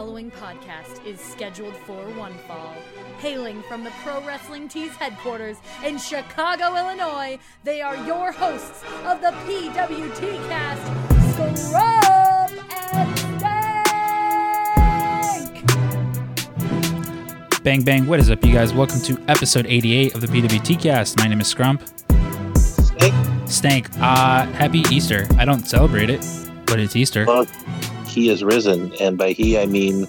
following podcast is scheduled for one fall. Hailing from the Pro Wrestling Tees headquarters in Chicago, Illinois, they are your hosts of the PWT cast, Scrump and Stank! Bang bang, what is up, you guys? Welcome to episode 88 of the PWT cast. My name is Scrump. Snake? Stank, uh, happy Easter. I don't celebrate it, but it's Easter. Well, he is risen, and by he I mean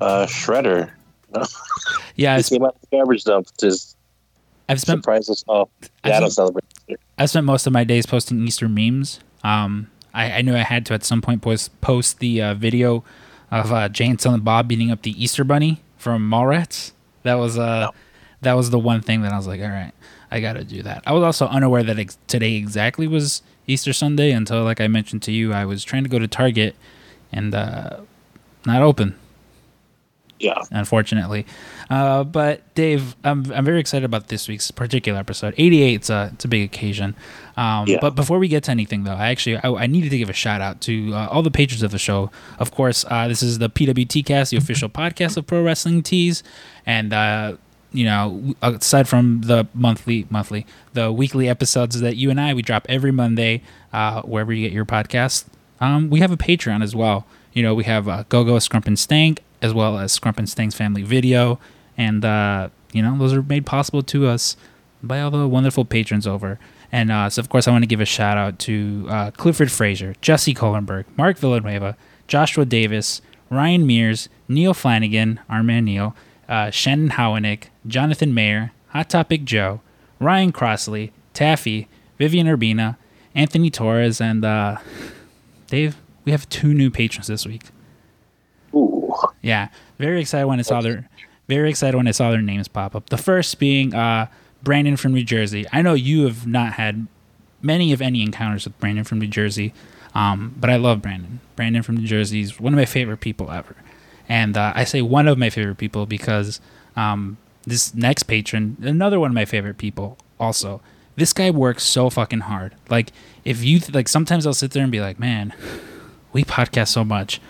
uh, Shredder. Yeah, He came out of the garbage dump to I've spent surprise us all. I've Yeah, I don't spent-. I spent most of my days posting Easter memes. Um, I, I knew I had to at some point post post the uh, video of uh, Jay and Silent Bob beating up the Easter Bunny from Mallrats. That was uh, that was the one thing that I was like, all right, I got to do that. I was also unaware that ex- today exactly was Easter Sunday until, like I mentioned to you, I was trying to go to Target and uh, not open Yeah, unfortunately. Uh, but Dave, I'm I'm very excited about this week's particular episode. 88, it's a it's a big occasion. Um, Yeah. But before we get to anything, though, I actually I, I needed to give a shout out to uh, all the patrons of the show. Of course, uh, this is the PWT Cast, the official podcast of Pro Wrestling Tees, and. Uh, you know, aside from the monthly, monthly, the weekly episodes that you and I we drop every Monday, uh, wherever you get your podcast, um, we have a Patreon as well. You know, we have uh, Go Go Scrump and Stank, as well as Scrump and Stank's Family Video, and uh, you know, those are made possible to us by all the wonderful patrons over. And uh, so, of course, I want to give a shout out to uh, Clifford Fraser, Jesse Kohlenberg, Mark Villanueva, Joshua Davis, Ryan Mears, Neil Flanagan, our man Neil, uh, Shannon Howenick, Jonathan Mayer, Hot Topic Joe, Ryan Crossley, Taffy, Vivian Urbina, Anthony Torres, and uh, Dave. We have two new patrons this week. ooh, Yeah, very excited when I saw their very excited when I saw their names pop up. The first being uh, Brandon from New Jersey. I know you have not had many of any encounters with Brandon from New Jersey, um, but I love Brandon. Brandon from New Jersey is one of my favorite people ever, and uh, I say one of my favorite people because um, this next patron, another one of my favorite people, also. This guy works so fucking hard. Like if you like, sometimes I'll sit there and be like, man, we podcast so much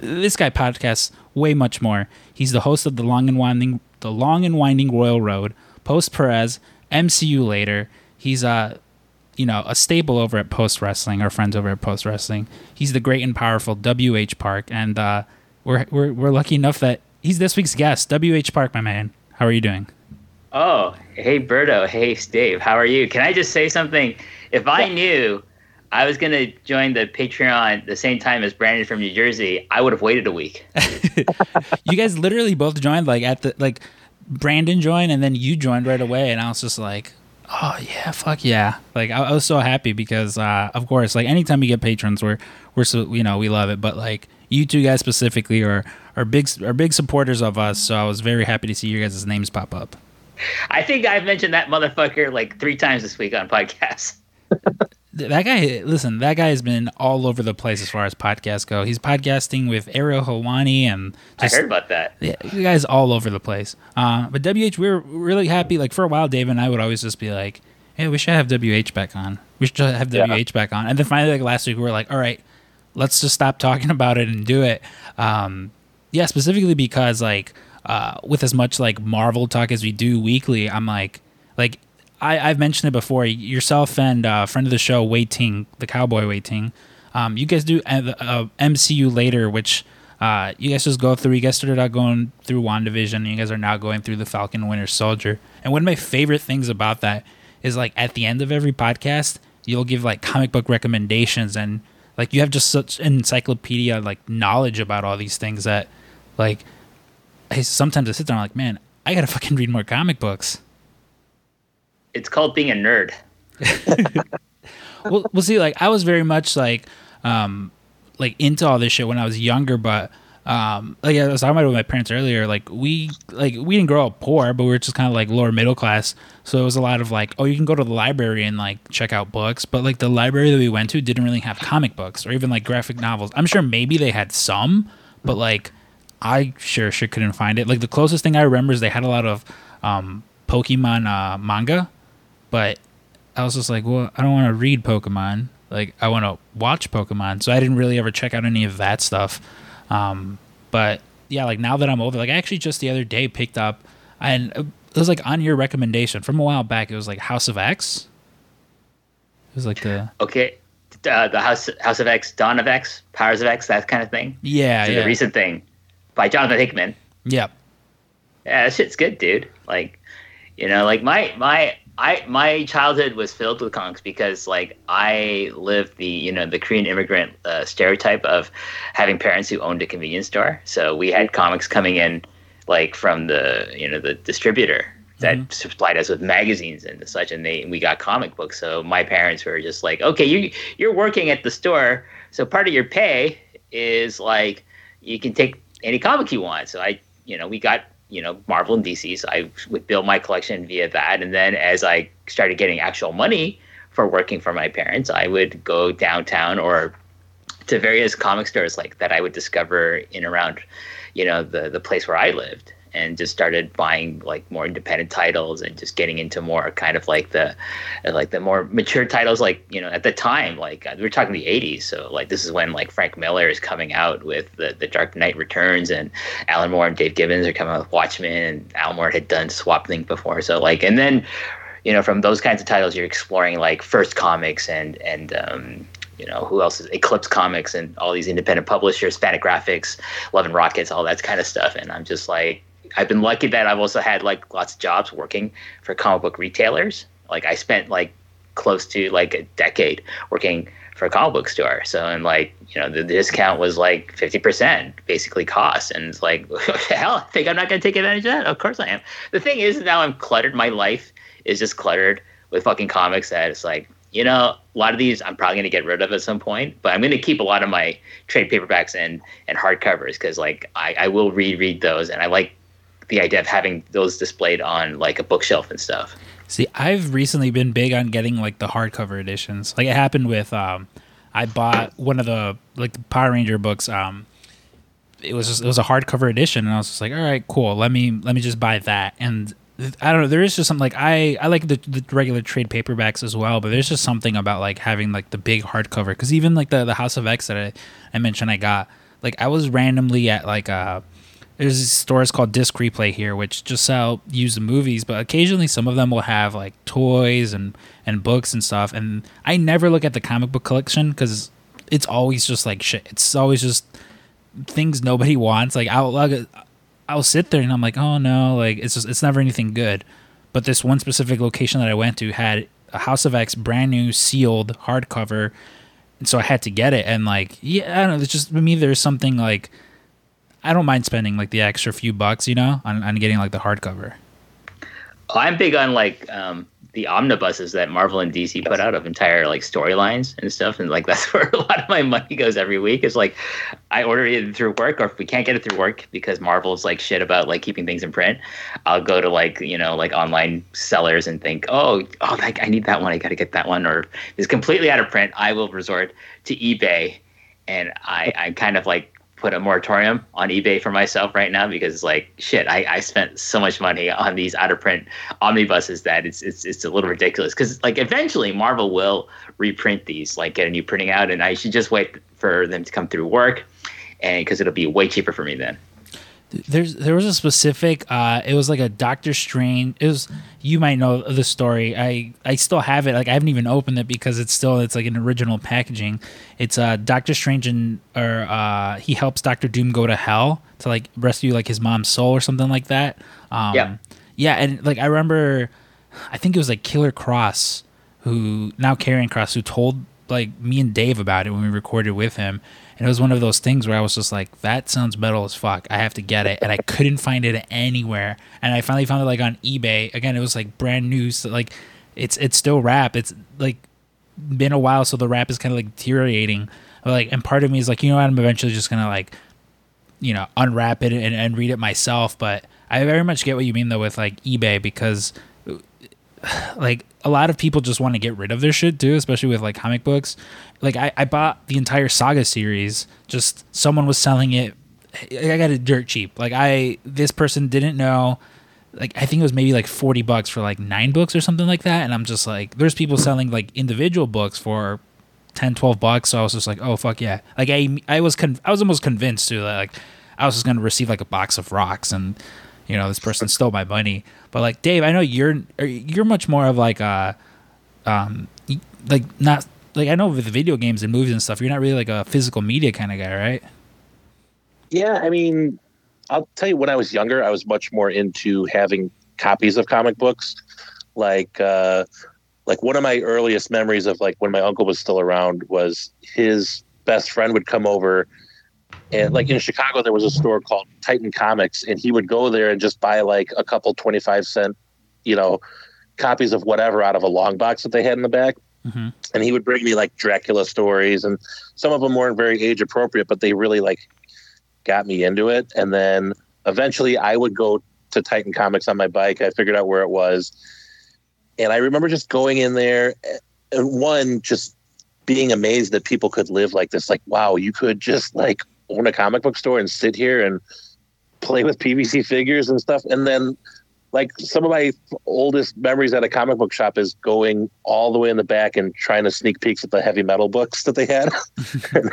this guy podcasts way much more. He's the host of the long and winding the long and winding Royal Road, Post Perez, MCU later. He's uh you know, a staple over at Post Wrestling, our friends over at Post Wrestling. He's the great and powerful WH Park and uh we're we're we're lucky enough that he's this week's guest. WH Park, my man. How are you doing? Oh, hey Berto, hey Dave, how are you? Can I just say something? If I knew I was gonna join the Patreon the same time as Brandon from New Jersey, I would have waited a week. you guys literally both joined like at the like Brandon joined and then you joined right away and I was just like oh yeah fuck yeah like I, I was so happy because uh of course like anytime we get patrons we're we're so you know we love it but like you two guys specifically are are big are big supporters of us so I was very happy to see your guys' names pop up I think I've mentioned that motherfucker like three times this week on podcasts. That guy listen that guy has been all over the place as far as podcasts go he's podcasting with Ariel Helwani and I heard about that. Yeah, you guys all over the place. Uh, but WH, we were really happy. Like for a while, Dave and I would always just be like, "Hey, we should have WH back on. We should have Yeah. WH back on." And then finally, like last week, we were like, "All right, let's just stop talking about it and do it." Um, yeah, specifically because like uh, with as much like Marvel talk as we do weekly, I'm like, like I, I've mentioned it before. Yourself and uh, friend of the show, Waiting, the cowboy Waiting, Um, you guys do uh, uh, MCU later, which uh, you guys just go through. You guys started out going through WandaVision, and you guys are now going through the Falcon Winter Soldier. And one of my favorite things about that is like at the end of every podcast, you'll give like comic book recommendations, and like you have just such an encyclopedia like knowledge about all these things that like I, sometimes I sit there and I'm like, man, I gotta fucking read more comic books. It's called being a nerd. well, we'll see. Like I was very much like, um, like into all this shit when I was younger, but um, like I was talking about with my parents earlier. Like we, like we didn't grow up poor, but we were just kind of like lower middle class. So it was a lot of like, oh, you can go to the library and like check out books, but like the library that we went to didn't really have comic books or even like graphic novels. I'm sure maybe they had some, but like I sure sure couldn't find it. Like the closest thing I remember is they had a lot of um, Pokemon uh, manga, but I was just like, well, I don't want to read Pokemon. Like I want to watch Pokemon, so I didn't really ever check out any of that stuff. Um, But yeah, like now that I'm older, like I actually just the other day picked up, and it was like on your recommendation from a while back. It was like House of X. It was like the Okay, uh, the House House of X, Dawn of X, Powers of X, that kind of thing. yeah, It's yeah, a recent thing by Jonathan Hickman. yeah. Yeah, that shit's good, dude. Like, you know, like my my I my childhood was filled with comics because like I lived the you know the Korean immigrant uh, stereotype of having parents who owned a convenience store. So we had comics coming in like from the you know the distributor that supplied us with magazines and such, and they we got comic books. So my parents were just like, okay, you you're working at the store, so part of your pay is like you can take any comic you want. So I you know we got you know Marvel and DC. So I would build my collection via that, and then as I started getting actual money for working for my parents, I would go downtown or to various comic stores like that I would discover in around, you know, the the place where I lived, and just started buying like more independent titles and just getting into more kind of like the like the more mature titles like you know at the time like we we're talking the 80s so like this is when like frank miller is coming out with the, the dark knight returns and alan moore and dave gibbons are coming out with watchmen and alan moore had done swamp thing before so like and then you know from those kinds of titles you're exploring like first comics and and um you know who else is eclipse comics and all these independent publishers Fantagraphics love and rockets all that kind of stuff and i'm just like i've been lucky that i've also had like lots of jobs working for comic book retailers. Like i spent like close to like a decade working for a comic book store. So and like you know the, discount was like 50% basically cost. And it's like hell? I think i'm not going to take advantage of that? Of course i am. The thing is now i'm cluttered. My life is just cluttered with fucking comics that it's like you know, a lot of these I'm probably going to get rid of at some point, but I'm going to keep a lot of my trade paperbacks and and hardcovers because like I, I will reread those. And I like the idea of having those displayed on like a bookshelf and stuff. See, I've recently been big on getting like the hardcover editions. Like it happened with um I bought one of the like the Power Ranger books um it was just, it was a hardcover edition and I was just like, "All right, cool. Let me let me just buy that." And I don't know, there is just something like I I like the, the regular trade paperbacks as well, but there's just something about like having like the big hardcover cuz even like the the House of X that I I mentioned I got like I was randomly at like uh there's stores called Disc Replay here, which just sell used movies, but occasionally some of them will have like toys and and books and stuff. And I never look at the comic book collection because it's always just like shit. It's always just things nobody wants. Like I'll I'll sit there and I'm like, oh no, like it's just it's never anything good. But this one specific location that I went to had a House of X brand new sealed hardcover, and so I had to get it. And like, yeah, I don't know. It's just for me, there's something like I don't mind spending like the extra few bucks, you know, on, on getting like the hardcover. I'm big on like um, the omnibuses that Marvel and DC put out of entire like storylines and stuff, and like that's where a lot of my money goes every week. Is like I order it through work, or if we can't get it through work because Marvel's like shit about like keeping things in print, I'll go to like you know like online sellers and think, oh, oh, like, I need that one, I got to get that one, or if it's completely out of print. I will resort to eBay, and I I kind of like put a moratorium on eBay for myself right now because like shit, I, I spent so much money on these out of print omnibuses that it's it's it's a little ridiculous. Because like eventually Marvel will reprint these, like get a new printing out, and I should just wait for them to come through work, and because it'll be way cheaper for me then. There's there was a specific uh it was like a Doctor Strange it was you might know the story. I I still have it. Like I haven't even opened it because it's still it's like an original packaging. It's uh Doctor Strange and or uh he helps Doctor Doom go to hell to like rescue like his mom's soul or something like that. Um Yeah. Yeah, and like I remember I think it was like Killer Cross who now Carrying Cross who told like me and Dave about it when we recorded with him. And it was one of those things where I was just like, that sounds metal as fuck. I have to get it. And I couldn't find it anywhere. And I finally found it like on eBay. Again, it was like brand new. So like it's it's still wrapped. It's like been a while, so the wrap is kind of like deteriorating. But like and part of me is like, you know what, I'm eventually just gonna like, you know, unwrap it and, and read it myself. But I very much get what you mean though with like eBay because like a lot of people just want to get rid of their shit too, especially with like comic books. Like I, I bought the entire saga series, just someone was selling it. I got it dirt cheap. Like I this person didn't know like I think it was maybe like 40 bucks for like 9 books or something like that and I'm just like there's people selling like individual books for 10 12 bucks so I was just like oh fuck yeah. Like I I was con- I was almost convinced to like I was just gonna receive like a box of rocks and you know this person stole my money. But like Dave, I know you're you're much more of like a um like not like I know with video games and movies and stuff, you're not really like a physical media kind of guy, right? Yeah, I mean, I'll tell you when I was younger, I was much more into having copies of comic books. Like uh like one of my earliest memories of like when my uncle was still around was his best friend would come over and like in Chicago there was a store called Titan Comics and he would go there and just buy like a couple 25 cent, you know, copies of whatever out of a long box that they had in the back. Mm-hmm. And he would bring me like Dracula stories and some of them weren't very age appropriate, but they really like got me into it. And then eventually I would go to Titan Comics on my bike. I figured out where it was. And I remember just going in there and one, just being amazed that people could live like this. Like, wow, you could just like own a comic book store and sit here and play with PVC figures and stuff. And then like some of my oldest memories at a comic book shop is going all the way in the back and trying to sneak peeks at the heavy metal books that they had.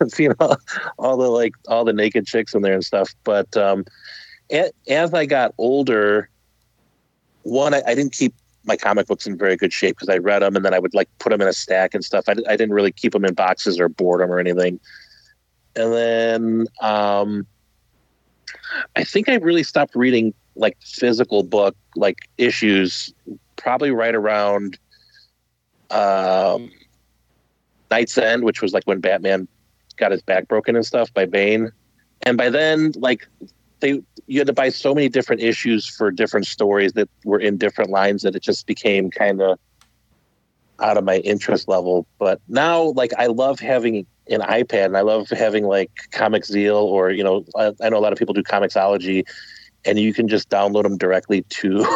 you know, all the like all the naked chicks in there and stuff. But um, as I got older, one I, I didn't keep my comic books in very good shape because I read them and then I would like put them in a stack and stuff. I, I didn't really keep them in boxes or board them or anything. And then um, I think I really stopped reading like physical book like issues probably right around um, Knight's End, which was like when Batman got his back broken and stuff by Bane. And by then, like they you had to buy so many different issues for different stories that were in different lines that it just became kind of out of my interest level. But now, like, I love having an iPad and I love having like Comic Zeal or, you know, I, I know a lot of people do Comixology and you can just download them directly to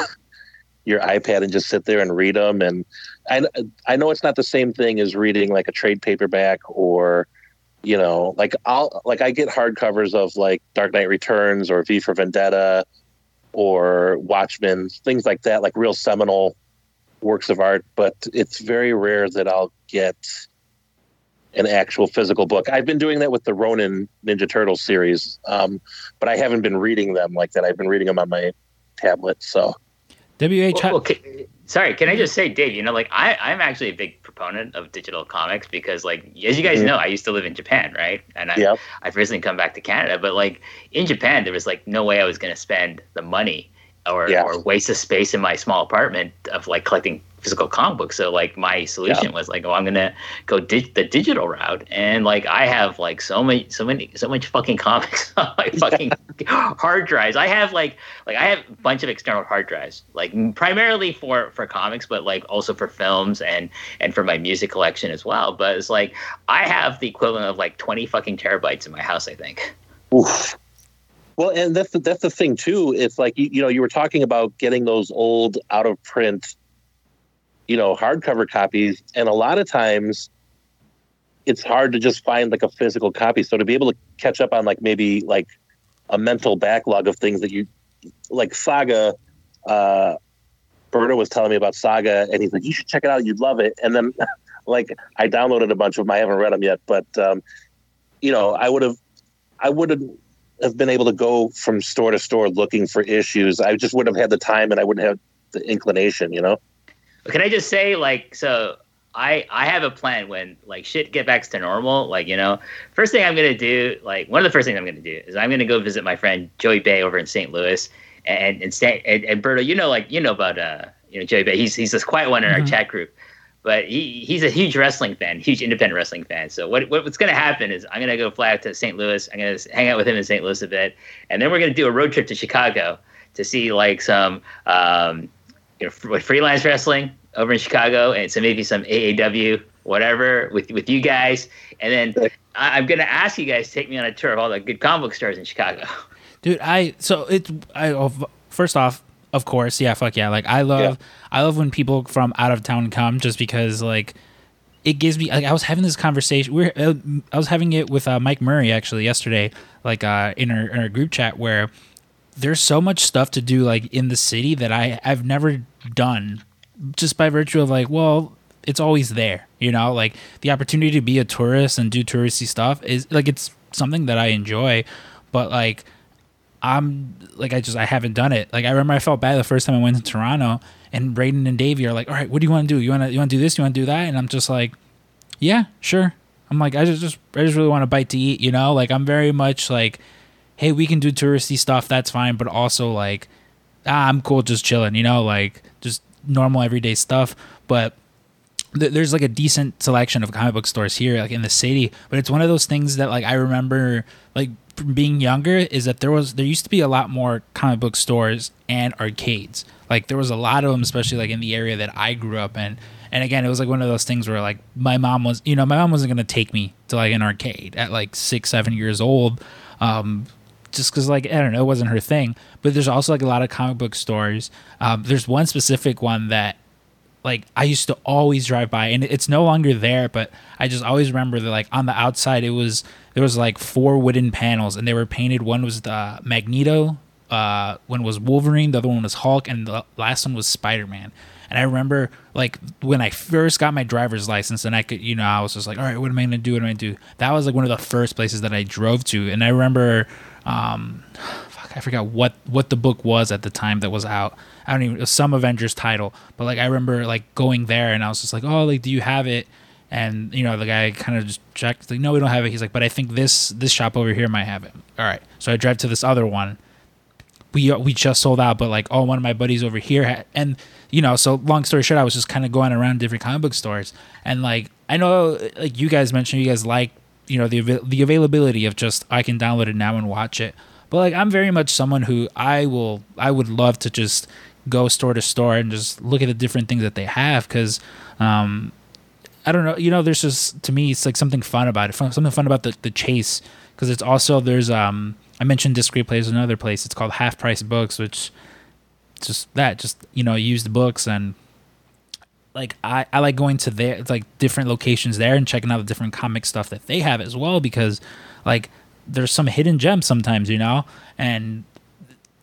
your iPad and just sit there and read them. And I, I know it's not the same thing as reading like a trade paperback or, you know, like I'll like I get hardcovers of like Dark Knight Returns or V for Vendetta or Watchmen, things like that, like real seminal works of art. But it's very rare that I'll get an actual physical book. I've been doing that with the Ronin Ninja Turtle series, um, but I haven't been reading them like that. I've been reading them on my tablet. So, WH. Well, okay. Sorry, can I just say, Dave? You know, like I, I'm actually a big proponent of digital comics because, like, as you guys Mhm. know, I used to live in Japan, right? And I, Yep. I've recently come back to Canada, but like in Japan, there was like no way I was going to spend the money or Yeah. or waste of space in my small apartment of like collecting physical comic books. So like my solution was like, oh, I'm gonna go dig the digital route, and like I have like so many, so many, so much fucking comics on my fucking hard drives. I have like like I have a bunch of external hard drives, like primarily for for comics, but like also for films and and for my music collection as well. But it's like I have the equivalent of like 20 fucking terabytes in my house. I think. Oof. Well, and that's the, that's the thing too. It's like you, you know you were talking about getting those old out of print, you know, hardcover copies, and a lot of times it's hard to just find like a physical copy. So to be able to catch up on like maybe like a mental backlog of things that you like Saga. Uh, Berta was telling me about Saga, and he's like, "You should check it out. You'd love it." And then, like, I downloaded a bunch of them. I haven't read them yet, but um, you know, I would have, I would have have been able to go from store to store looking for issues. I just wouldn't have had the time, and I wouldn't have the inclination. You know. Can I just say, like, so I I have a plan when like shit get back to normal. Like, you know, first thing I'm gonna do, like one of the first things I'm gonna do is I'm gonna go visit my friend Joey Bay over in St. Louis, and and stay and, and Berto, you know, like you know about uh you know Joey Bay. He's he's this quiet one in our Mhm. chat group. But he, he's a huge wrestling fan, huge independent wrestling fan. So what, what what's going to happen is I'm going to go fly out to St. Louis. I'm going to hang out with him in St. Louis a bit, and then we're going to do a road trip to Chicago to see like some um, you know fr- freelance wrestling over in Chicago, and so maybe some AAW whatever with with you guys, and then I, I'm going to ask you guys to take me on a tour of all the good comic book stores in Chicago. dude i so it's i oh, first off of course. Yeah fuck yeah. Like i love i love when people from out of town come just because like it gives me like i was having this conversation we're uh, i was having it with uh, mike murray actually yesterday like uh in our, in our group chat where there's so much stuff to do like in the city that i i've never done just by virtue of like well it's always there you know? Like the opportunity to be a tourist and do touristy stuff is like it's something that i enjoy but like I'm like I just I haven't done it. Like I remember I felt bad the first time I went to Toronto, and Braden and Davey are like, "All right, what do you want to do? You want to you want to do this? You want to do that?" And I'm just like, "Yeah, sure." I'm like, I just just I just really want a bite to eat, you know. Like I'm very much like, "Hey, we can do touristy stuff. That's fine," but also like, ah, I'm cool just chilling, you know, like just normal everyday stuff. But th- there's like a decent selection of comic book stores here, like in the city. But it's one of those things that like I remember like from being younger is that there was there used to be a lot more comic book stores and arcades. Like there was a lot of them, especially like in the area that I grew up in. And again, it was like one of those things where like my mom was, you know, my mom wasn't gonna take me to like an arcade at like six, seven years old, um, just because like I don't know, it wasn't her thing. But there's also like a lot of comic book stores. Um, there's one specific one that like I used to always drive by, and it's no longer there. But I just always remember that like on the outside, it was there was like four wooden panels, and they were painted. One was the Magneto, uh, one was Wolverine, the other one was Hulk, and the last one was Spider Man. And I remember like when I first got my driver's license, and I could, you know, I was just like, all right, what am I gonna do? What am I gonna do? That was like one of the first places that I drove to, and I remember, um, fuck, I forgot what what the book was at the time that was out. I don't even some Avengers title, but like I remember like going there, and I was just like, oh, like do you have it? And you know, the guy kind of just checked, like, no, we don't have it. He's like, but I think this this shop over here might have it. All right, so I drive to this other one. We we just sold out, but like, oh, one of my buddies over here had, and you know, so long story short, I was just kind of going around different comic book stores, and like, I know, like you guys mentioned, you guys like, you know, the the availability of just I can download it now and watch it. But like, I'm very much someone who I will, I would love to just go store to store and just look at the different things that they have because um, I don't know. You know, there's just to me, it's like something fun about it. Fun, something fun about the the chase because it's also there's um I mentioned Disc Replay's another place. It's called Half Price Books, which just that just you know used books and like I, I like going to their like different locations there and checking out the different comic stuff that they have as well because like there's some hidden gems sometimes you know and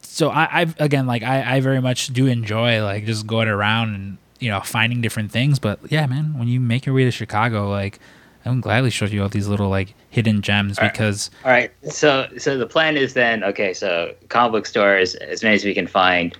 so I, I've again like I, I very much do enjoy like just going around and you know finding different things but yeah man when you make your way to chicago like i would gladly show you all these little like hidden gems All right. because All right. So so the plan is then okay. So comic book stores, as many as we can find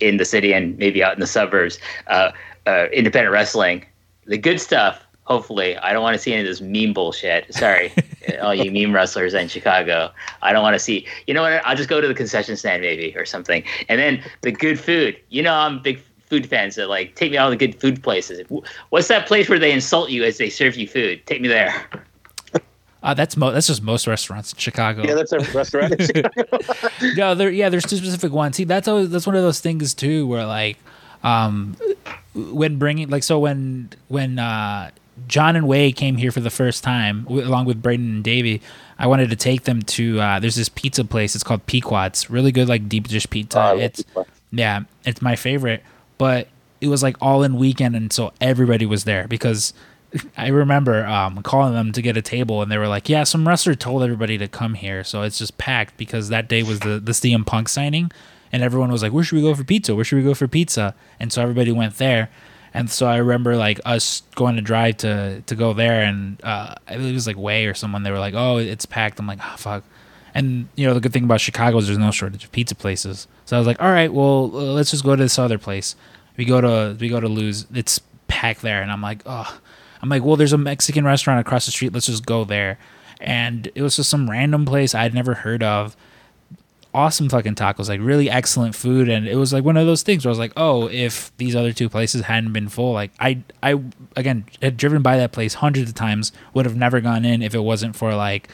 in the city and maybe out in the suburbs. Uh, uh, independent wrestling, the good stuff. Hopefully, I don't want to see any of this meme bullshit. Sorry, all you meme wrestlers in Chicago. I don't want to see. You know what? I'll just go to the concession stand maybe or something. And then the good food. You know, I'm big food fans that like take me all the good food places. What's that place where they insult you as they serve you food? Take me there. uh, that's mo- that's just most restaurants in chicago Yeah, that's a restaurant. in Chicago. no, there yeah, there's two specific ones. See, that's always that's one of those things too, where like, um, when bringing like so when when uh John and Way came here for the first time, w- along with Braden and Davey, I wanted to take them to uh, there's this pizza place. It's called Pequod's, really good like deep dish pizza. Oh, I love it's pizza. yeah, it's my favorite. But it was like all in weekend, and so everybody was there because I remember um, calling them to get a table, and they were like, "Yeah, some wrestler told everybody to come here, so it's just packed because that day was the the CM Punk signing, and everyone was like, "Where should we go for pizza? Where should we go for pizza?" And so everybody went there, and so I remember like us going to drive to to go there, and uh, I believe it was like Way or someone. They were like, "Oh, it's packed." I'm like, "Oh fuck." And you know the good thing about Chicago is there's no shortage of pizza places. So I was like, all right, well let's just go to this other place. We go to we go to Lou's. It's packed there, and I'm like, oh, I'm like, well, there's a Mexican restaurant across the street. Let's just go there. And it was just some random place I'd never heard of. Awesome fucking tacos, like really excellent food, and it was like one of those things where I was like, oh, if these other two places hadn't been full, like I, I again had driven by that place hundreds of times, would have never gone in if it wasn't for like,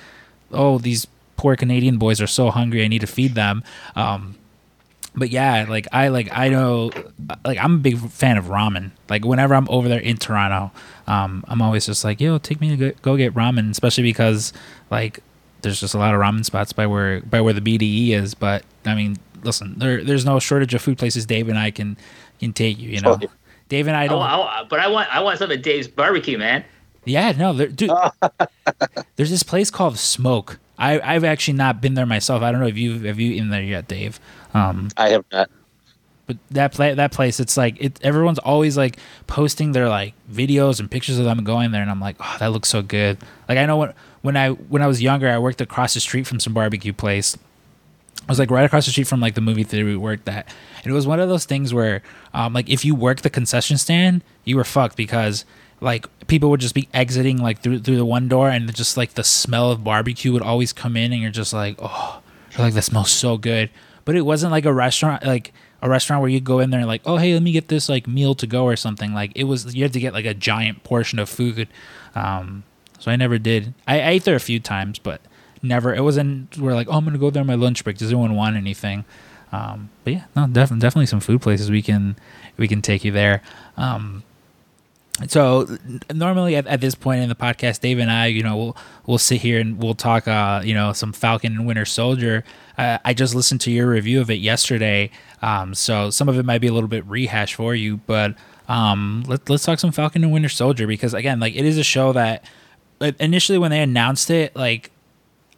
oh, these poor Canadian boys are so hungry, I need to feed them. Um, but yeah, like I like I know, like I'm a big fan of ramen. Like whenever I'm over there in Toronto, um, I'm always just like, yo, take me to go, go get ramen, especially because like there's just a lot of ramen spots by where by where the BDE is. But I mean, listen, there there's no shortage of food places Dave and I can can take you. You know, Totally. Dave and I I don't. want- I but I want I want some of Dave's barbecue, man. Yeah, no, there, dude. there's this place called Smoque. I I've actually not been there myself. I don't know if you have you in there yet, Dave. Um, I have not. but that pla- that place, it's like it. Everyone's always like posting their like videos and pictures of them going there, and I'm like, oh, that looks so good. Like I know when when I when I was younger, I worked across the street from some barbecue place. I was like right across the street from like the movie theater we worked at. And it was one of those things where, um, like if you worked the concession stand, you were fucked because like people would just be exiting like through through the one door, and just like the smell of barbecue would always come in, and you're just like, oh, you're like that smells so good. But it wasn't like a restaurant like a restaurant where you go in there and like, oh hey, let me get this like meal to go or something. Like it was you had to get like a giant portion of food. Um, so I never did. I, I ate there a few times, but never. It wasn't we're like, oh, I'm gonna go there on my lunch break. Does anyone want anything? Um, but yeah, no, definitely, definitely some food places we can we can take you there. Um, so normally at, at this point in the podcast, Dave and I, you know, we'll we'll sit here and we'll talk, uh, you know, some Falcon and Winter Soldier. Uh, I just listened to your review of it yesterday, um, so some of it might be a little bit rehash for you, but um, let, let's talk some Falcon and Winter Soldier because again, like it is a show that initially when they announced it, like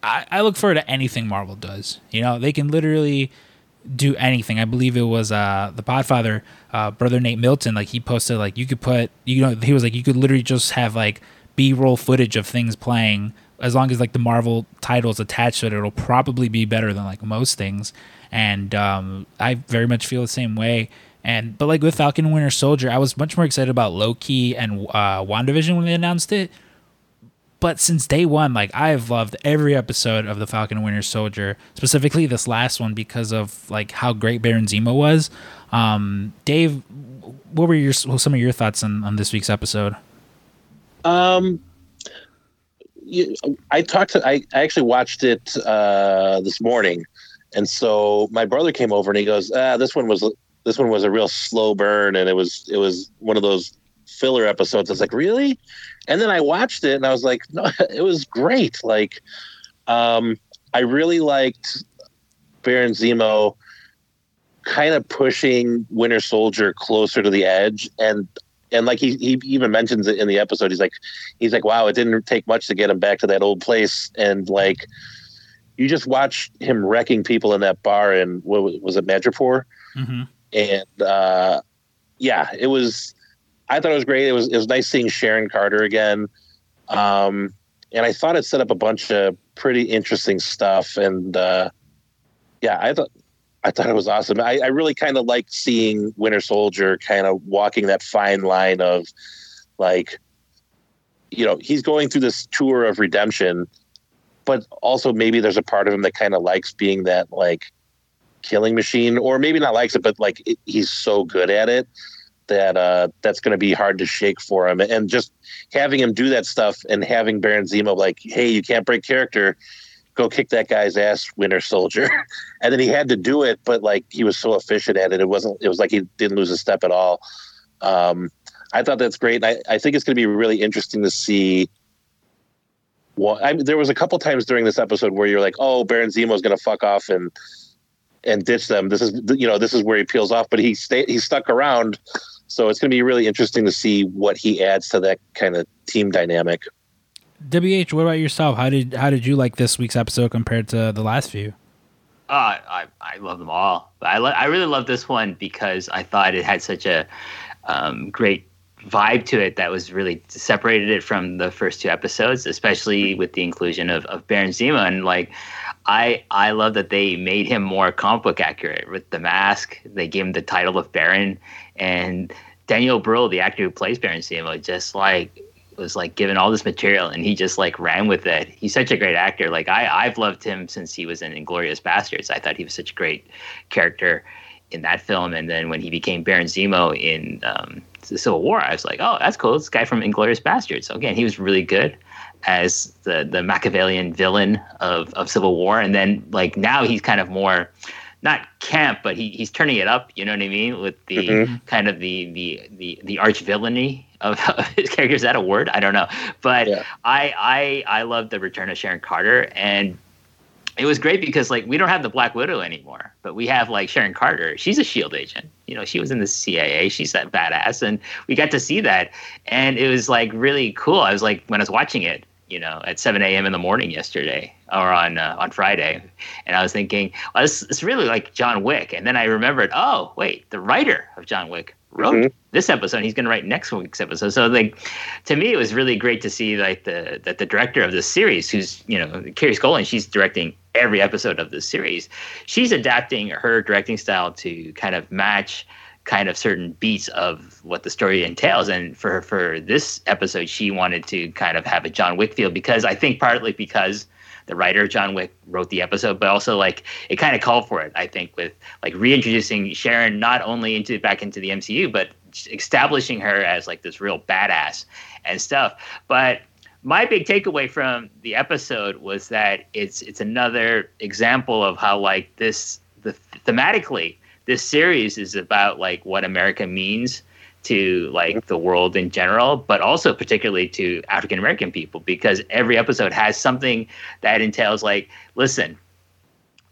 I, I look forward to anything Marvel does. You know, they can literally do anything. I believe it was uh the Podfather, uh, brother Nate Milton. Like he posted like you could put you know he was like you could literally just have like B roll footage of things playing as long as like the Marvel titles attached to it. It'll probably be better than like most things. And um, I very much feel the same way. And but like with Falcon Winter Soldier, I was much more excited about Loki and uh, WandaVision when they announced it but since day one, like I've loved every episode of the Falcon and Winter Soldier, specifically this last one because of like how great Baron Zemo was. Um, Dave, what were your some of your thoughts on, on this week's episode? Um, I talked to I, I actually watched it uh, this morning, and so my brother came over and he goes, ah, "This one was this one was a real slow burn, and it was it was one of those filler episodes." I was like, "Really?" And then I watched it and I was like, no, it was great. Like, um, I really liked Baron Zemo kind of pushing Winter Soldier closer to the edge and and like he, he even mentions it in the episode he's like he's like wow it didn't take much to get him back to that old place and like you just watch him wrecking people in that bar and what was it Madripoor mm-hmm. and uh yeah it was I thought it was great. It was it was nice seeing Sharon Carter again, um, and I thought it set up a bunch of pretty interesting stuff. And uh, yeah, I thought I thought it was awesome. I, I really kind of liked seeing Winter Soldier kind of walking that fine line of like, you know, he's going through this tour of redemption, but also maybe there's a part of him that kind of likes being that like killing machine, or maybe not likes it, but like it, he's so good at it that uh, that's going to be hard to shake for him. And just having him do that stuff and having Baron Zemo like, hey, you can't break character, go kick that guy's ass, Winter Soldier. and then he had to do it, but like he was so efficient at it, it wasn't. It was like he didn't lose a step at all. Um, I thought that's great. and I, I think it's going to be really interesting to see. Well, I there was a couple times during this episode where you're like, "Oh, Baron Zemo is going to fuck off and and ditch them." This is, you know, this is where he peels off. But he stayed. He stuck around so it's going to be really interesting to see what he adds to that kind of team dynamic. WH, what about yourself? How did how did you like this week's episode compared to the last few? Uh, I I love them all, I lo- I really love this one because I thought it had such a um, great vibe to it that was really separated it from the first two episodes, especially with the inclusion of, of Baron Zemo. And like, I I love that they made him more comic book accurate with the mask. They gave him the title of Baron, and Daniel Brühl, the actor who plays Baron Zemo, just like was like given all this material and he just like ran with it. He's such a great actor. Like I I've loved him since he was in Inglourious Basterds. I thought he was such a great character in that film. And then when he became Baron Zemo in um, the Civil War, I was like, oh, that's cool. This guy from Inglourious Basterds. So again, he was really good as the the Machiavellian villain of of Civil War. And then like now he's kind of more not camp, but he, he's turning it up. You know what I mean? With the mm-hmm. kind of the the the the arch villainy of, of, his character. Is that a word? I don't know. But yeah. I I I love the return of Sharon Carter, and it was great because like we don't have the Black Widow anymore, but we have like Sharon Carter. She's a Shield agent. You know, she was in the CIA. She's that badass, and we got to see that, and it was like really cool. I was like when I was watching it, you know, at 7 a.m. in the morning yesterday or on uh, on Friday, and I was thinking, well, this it's really like John Wick, and then I remembered, oh wait, the writer of John Wick wrote mm-hmm. this episode. He's going to write next week's episode. So like, to me, it was really great to see like the that the director of this series, who's you know Kari Skogland, she's directing every episode of this series. She's adapting her directing style to kind of match kind of certain beats of what the story entails. And for for this episode, she wanted to kind of have a John Wick feel because I think partly because the writer John Wick wrote the episode, but also like it kind of called for it. I think with like reintroducing Sharon not only into back into the MCU, but establishing her as like this real badass and stuff. But my big takeaway from the episode was that it's it's another example of how like this the thematically this series is about like what America means to like the world in general, but also particularly to African American people because every episode has something that entails like, listen,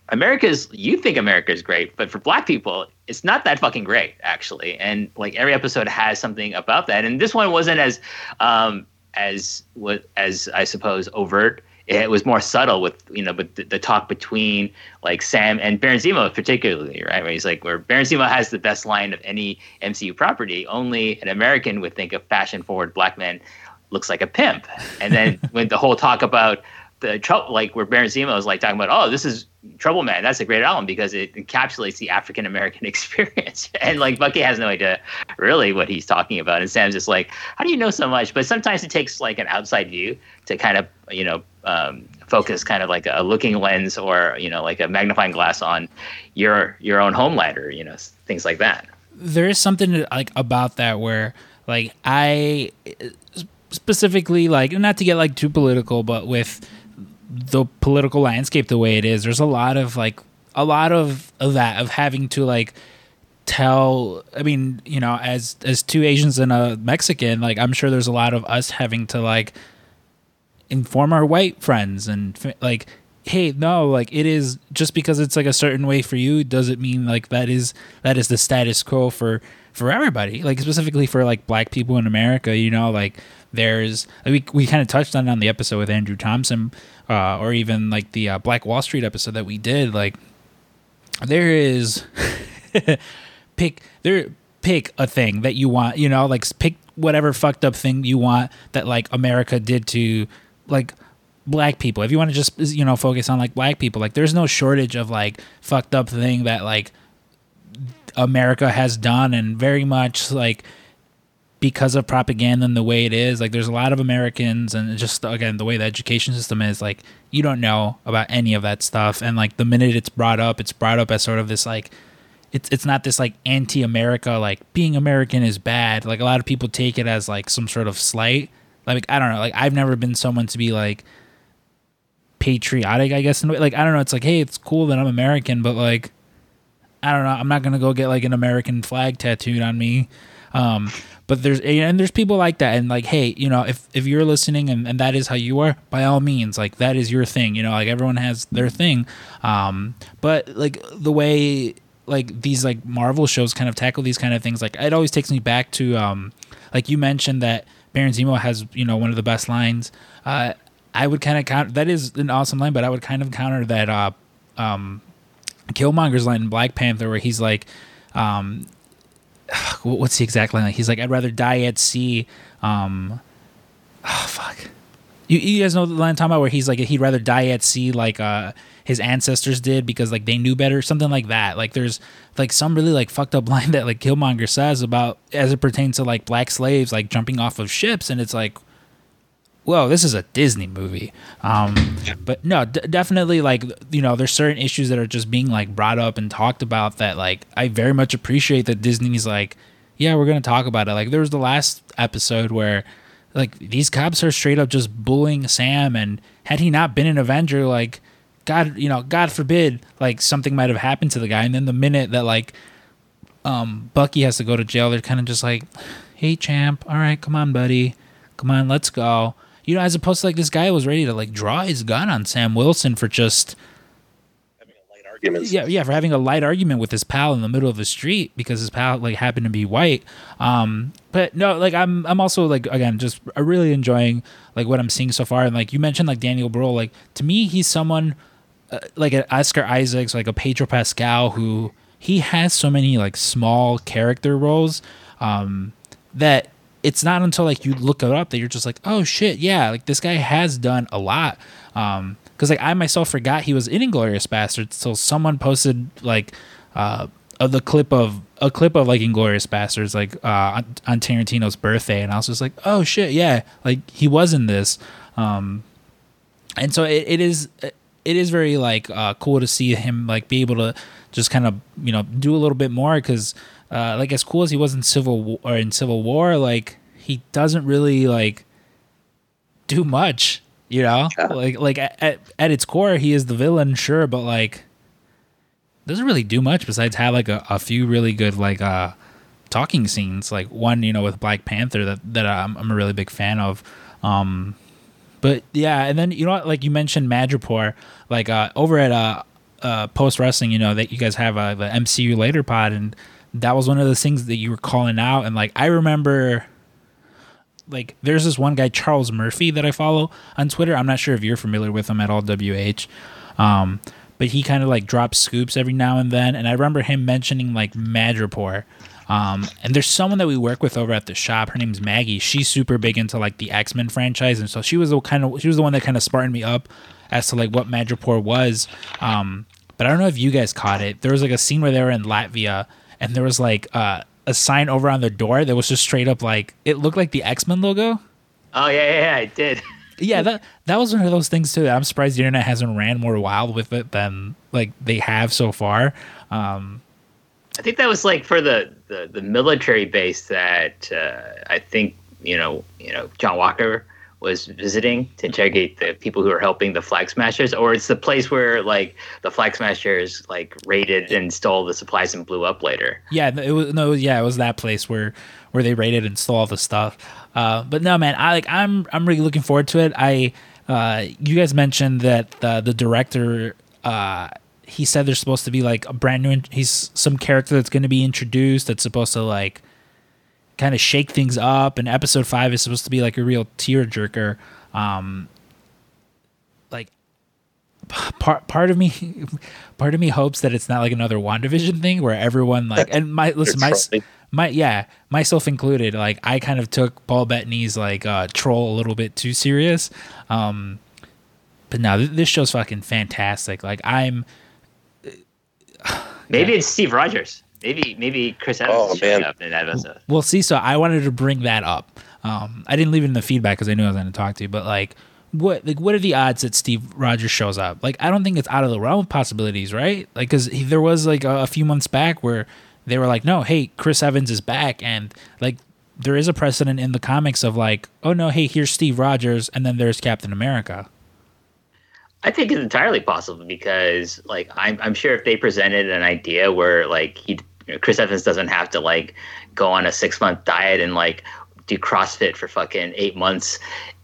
America's you think America is great, but for black people, it's not that fucking great actually. And like every episode has something about that. And this one wasn't as um as what as I suppose overt it was more subtle with you know but the, the, talk between like Sam and Baron Zemo particularly right? Where he's like where Baron Zemo has the best line of any MCU property only an American would think a fashion forward black man looks like a pimp. And then when the whole talk about the trouble like where Baron Zemo is like talking about oh this is Trouble Man that's a great album because it encapsulates the African American experience. And like Bucky has no idea really what he's talking about. And Sam's just like how do you know so much? But sometimes it takes like an outside view to kind of you know um, focus kind of like a looking lens or you know like a magnifying glass on your your own homeland or you know things like that. There is something like about that where like i specifically like not to get like too political but with the political landscape the way it is there's a lot of like a lot of, of that of having to like tell i mean you know as as two asians and a mexican like i'm sure there's a lot of us having to like inform our white friends and like hey no like it is just because it's like a certain way for you doesn't mean like that is that is the status quo for for everybody like specifically for like black people in america you know like there's we, we kind of touched on it on the episode with andrew thompson uh, or even like the uh, black wall street episode that we did like there is pick there pick a thing that you want you know like pick whatever fucked up thing you want that like america did to like black people. If you want to just you know focus on like black people like there's no shortage of like fucked up thing that like america has done and very much like because of propaganda and the way it is like there's a lot of americans and just again the way the education system is like you don't know about any of that stuff and like the minute it's brought up it's brought up as sort of this like it's it's not this like anti-america like being american is bad like a lot of people take it as like some sort of slight like I don't know. Like I've never been someone to be like patriotic. I guess in a way. Like I don't know. It's like hey, it's cool that I'm American, but like I don't know. I'm not gonna go get like an American flag tattooed on me. Um, but there's and there's people like that, and like hey, you know, if if you're listening and, and that is how you are, by all means, like that is your thing. You know, like everyone has their thing. Um, but like the way like these like Marvel shows kind of tackle these kind of things, like it always takes me back to um, like you mentioned that Baron Zemo has you know one of the best lines. Uh, I would kind of counter that is an awesome line, but I would kind of counter that uh, um, Killmonger's line in Black Panther where he's like, um, what's the exact line? He's like, I'd rather die at sea. Um, oh fuck. You, you guys know the line I'm talking about where he's like he'd rather die at sea like uh his ancestors did because like they knew better, something like that. Like there's like some really like fucked up line that like Killmonger says about as it pertains to like black slaves like jumping off of ships, and it's like, whoa, this is a Disney movie. Um, but no, d- definitely like you know there's certain issues that are just being like brought up and talked about that like I very much appreciate that Disney's like, yeah, we're gonna talk about it. Like there was the last episode where like these cops are straight up just bullying Sam, and had he not been an Avenger, like God, you know, God forbid, like something might have happened to the guy. And then the minute that like um, Bucky has to go to jail, they're kind of just like, "Hey, champ, all right, come on, buddy, come on, let's go." You know, as opposed to like this guy was ready to like draw his gun on Sam Wilson for just. Yeah, yeah, for having a light argument with his pal in the middle of the street because his pal like happened to be white. Um, but no, like I'm I'm also like again just really enjoying like what I'm seeing so far. And like you mentioned, like Daniel Bruhl, like to me he's someone uh, like an Oscar Isaacs, like a Pedro Pascal, who he has so many like small character roles um, that it's not until like you look it up that you're just like, oh shit, yeah, like this guy has done a lot. Um, because like I myself forgot he was in Inglourious Basterds until someone posted like uh of the clip of a clip of like Inglourious Basterds like uh on, on Tarantino's birthday, and I was just like, oh shit, yeah, like he was in this. Um, and so it, it is it is very like uh, cool to see him like be able to just kind of you know do a little bit more because uh, like as cool as he was in Civil War, or in Civil War, like he doesn't really like do much. You know, Yeah. like like at, at its core, he is the villain, sure, but like doesn't really do much besides have like a, a few really good like uh talking scenes. Like one, you know, with Black Panther that that I'm, I'm a really big fan of. Um, but yeah, and then you know what, like you mentioned Madripoor, like uh over at uh uh post wrestling, you know, that you guys have uh, the MCU later pod and that was one of those things that you were calling out and like I remember like there's this one guy Charles Murphy that I follow on Twitter. I'm not sure if you're familiar with him at all, WH. Um, but he kind of like drops scoops every now and then, and I remember him mentioning like Madripoor. Um, and there's someone that we work with over at the shop. Her name's Maggie. She's super big into like the X Men franchise, and so she was the kind of she was the one that kind of sparked me up as to like what Madripoor was. Um, but I don't know if you guys caught it. There was like a scene where they were in Latvia, and there was like uh, a sign over on the door that was just straight up like it looked like the X Men logo. Oh yeah, yeah, yeah, I did. Yeah, that that was one of those things too. That I'm surprised the internet hasn't ran more wild with it than like they have so far. Um, I think that was like for the the, the military base that uh, I think you know you know John Walker was visiting to interrogate the people who are helping the flag smashers, or it's the place where like the flag smashers like raided and stole the supplies and blew up later. yeah, it was no, yeah, it was that place where where they raided and stole all the stuff. Uh, but no, man, I like I'm I'm really looking forward to it. I uh, you guys mentioned that the the director uh, he said there's supposed to be like a brand new he's some character that's going to be introduced that's supposed to like kind of shake things up and episode 5 is supposed to be like a real tearjerker um like part part of me part of me hopes that it's not like another WandaVision thing where everyone like and my listen my my yeah myself included like I kind of took Paul Bettany's like uh troll a little bit too serious. Um but no th- this show's fucking fantastic. Like I'm Maybe it's Steve Rogers. Maybe maybe Chris Evans Oh, is showing man. up in that episode. We'll see. So I wanted to bring that up. Um, I didn't leave it in the feedback because I knew I was going to talk to you. But like, what like what are the odds that Steve Rogers shows up? Like, I don't think it's out of the realm of possibilities, right? Like, because there was like a, a few months back where they were like, no, hey, Chris Evans is back, and like there is a precedent in the comics of like, oh no, hey, here's Steve Rogers, and then there's Captain America. I think it's entirely possible because, like, I'm, I'm sure if they presented an idea where, like, he, you know, Chris Evans doesn't have to like go on a six month diet and like do CrossFit for fucking eight months,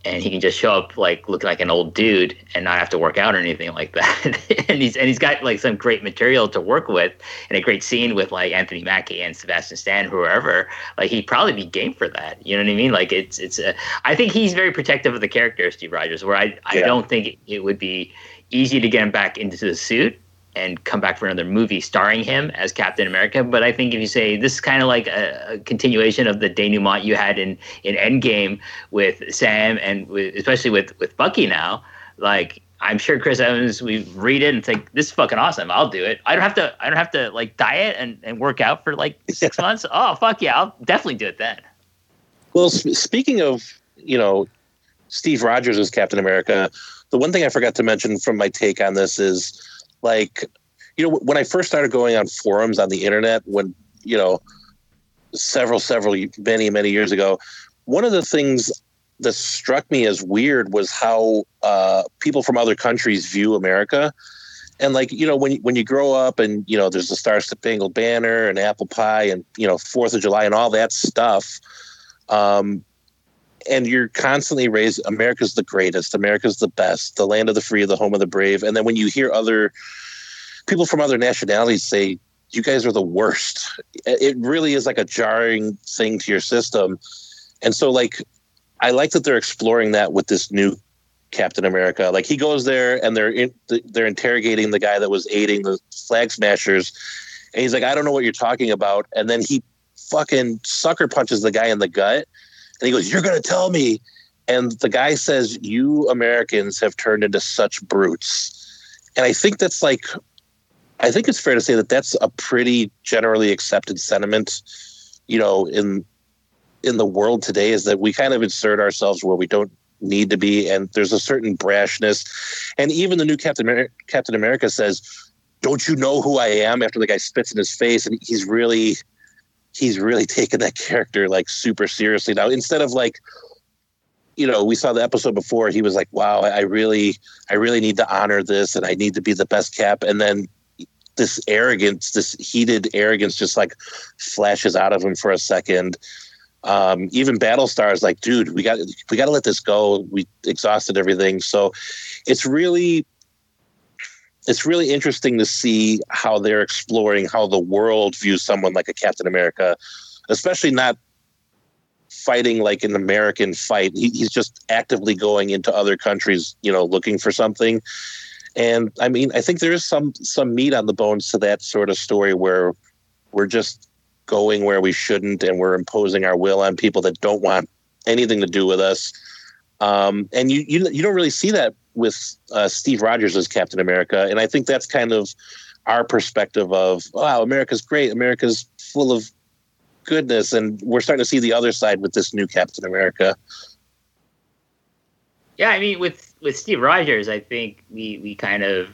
and he can just show up like looking like an old dude and not have to work out or anything like that. and he's and he's got like some great material to work with and a great scene with like Anthony Mackie and Sebastian Stan, whoever. Like he'd probably be game for that. You know what I mean? Like it's it's. A, I think he's very protective of the character Steve Rogers. Where I I Yeah. don't think it would be easy to get him back into the suit and come back for another movie starring him as Captain America. But I think if you say this is kind of like a, a continuation of the denouement you had in in Endgame with Sam and with, especially with with Bucky now, like. I'm sure Chris Evans, we read it and think this is fucking awesome. I'll do it. I don't have to. I don't have to like diet and, and work out for like six months. Oh fuck yeah, I'll definitely do it then. Well, sp- speaking of, you know, Steve Rogers as Captain America, the one thing I forgot to mention from my take on this is like, you know, when I first started going on forums on the internet, when, you know, several, several, many, many years ago, one of the things that struck me as weird was how uh, people from other countries view America. And like you know, when when you grow up and you know, there's the Star Spangled Banner and apple pie and you know Fourth of July and all that stuff, um, and you're constantly raised america's the greatest america's the best the land of the free the home of the brave and then when you hear other people from other nationalities say you guys are the worst. It really is like a jarring thing to your system. And so like I like that they're exploring that with this new Captain America. Like he goes there and they're in, they're interrogating the guy that was aiding the flag smashers and he's like I don't know what you're talking about and then he fucking sucker punches the guy in the gut and he goes you're going to tell me and the guy says you Americans have turned into such brutes. And I think that's like I think it's fair to say that that's a pretty generally accepted sentiment, you know, in in the world today is that we kind of insert ourselves where we don't need to be, and there's a certain brashness. And even the new Captain Captain America says, "Don't you know who I am?" After the guy spits in his face, and he's really he's really taken that character like super seriously now. Instead of like, you know, we saw the episode before. He was like, "Wow, I really, I really need to honor this, and I need to be the best Cap." And then this arrogance, this heated arrogance, just like flashes out of him for a second. Um, even Battlestar is like, dude, we got we got to let this go. We exhausted everything, so it's really it's really interesting to see how they're exploring how the world views someone like a Captain America, especially not fighting like an American fight. He, he's just actively going into other countries, you know, looking for something. And I mean, I think there is some some meat on the bones to that sort of story where we're just going where we shouldn't and we're imposing our will on people that don't want anything to do with us. Um, and you, you you don't really see that with uh, Steve Rogers as Captain America, and I think that's kind of our perspective of wow, America's great, America's full of goodness, and we're starting to see the other side with this new Captain America. Yeah, I mean, with with Steve Rogers, I think we we kind of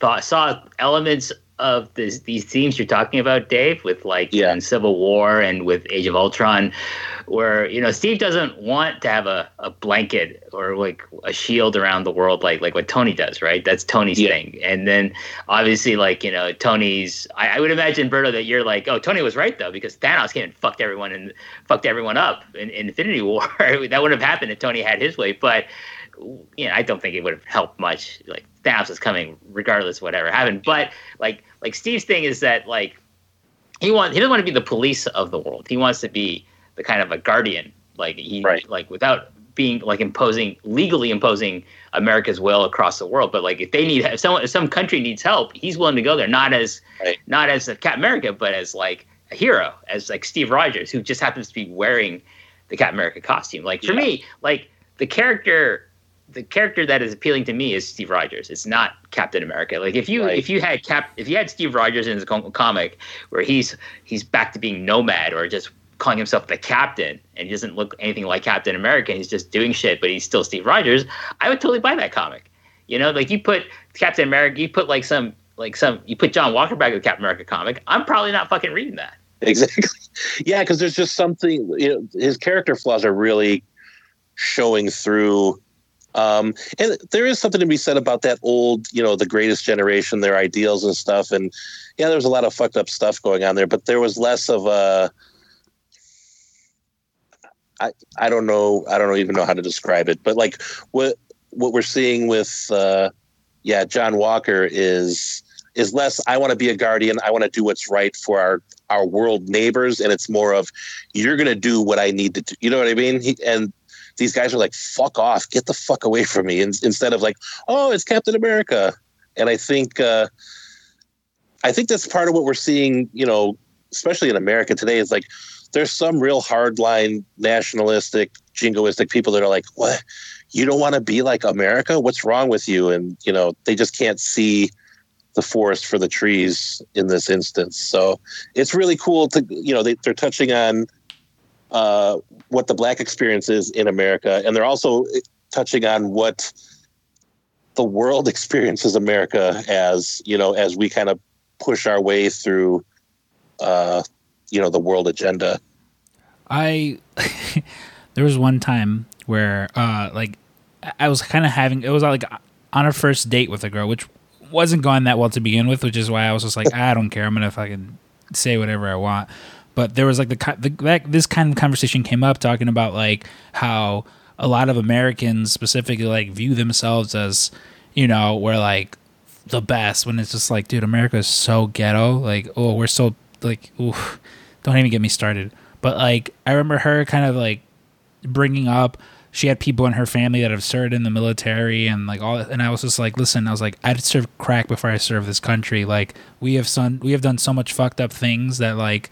thought saw elements of this, these themes you're talking about, Dave, with like Yeah. in Civil War and with Age of Ultron, where you know Steve doesn't want to have a, a blanket or like a shield around the world like like what Tony does, right? That's Tony's Yeah. thing. And then obviously like you know Tony's, I, I would imagine Berto that you're like, oh Tony was right though because Thanos came and fucked everyone and fucked everyone up in, in Infinity War. that wouldn't have happened if Tony had his way, but you know, I don't think it would have helped much. Like Thanos is coming regardless of whatever happened. But like like Steve's thing is that like he want he doesn't want to be the police of the world. He wants to be the kind of a guardian. Like he Right. like without being like imposing legally imposing America's will across the world. But like if they need if someone if some country needs help, he's willing to go there. Not as Right. not as a Captain America, but as like a hero, as like Steve Rogers, who just happens to be wearing the Captain America costume. Like for Yeah. me, like the character the character that is appealing to me is Steve Rogers. It's not Captain America. Like if you Right. if you had Cap if you had Steve Rogers in his comic where he's he's back to being nomad or just calling himself the captain and he doesn't look anything like Captain America, he's just doing shit, but he's still Steve Rogers, I would totally buy that comic. You know, like you put Captain America, you put like some like some you put John Walker back in the Captain America comic, I'm probably not fucking reading that. Exactly. Yeah, because there's just something. You know, his character flaws are really showing through. Um, and there is something to be said about that old, you know, the greatest generation, their ideals and stuff. And yeah, there was a lot of fucked up stuff going on there, but there was less of a. I, I don't know I don't even know how to describe it, but like what what we're seeing with uh, yeah John Walker is is less I want to be a guardian I want to do what's right for our our world neighbors and it's more of you're gonna do what I need to do you know what I mean he, and these guys are like fuck off. Get the fuck away from me in, instead of like oh it's Captain America. And I think uh, I think that's part of what we're seeing you know especially in America today is like there's some real hardline nationalistic jingoistic people that are like what? You don't want to be like America? What's wrong with you? And you know they just can't see the forest for the trees in this instance. So it's really cool to you know they, they're touching on uh, what the black experience is in America, and they're also touching on what the world experiences America as you know as we kind of push our way through uh, you know the world agenda. I there was one time where uh like I was kind of having it was like on a first date with a girl which wasn't going that well to begin with which is why I was just like I don't care. I'm gonna fucking say whatever I want but there was like the, the that, this kind of conversation came up talking about like how a lot of Americans specifically like view themselves as you know where like the best when it's just like, dude, America is so ghetto. Like, oh, we're so like, oof, don't even get me started. But like, I remember her kind of like bringing up she had people in her family that have served in the military and like all and I was just like listen I was like I'd serve crack before I serve this country like we have son we have done so much fucked up things that like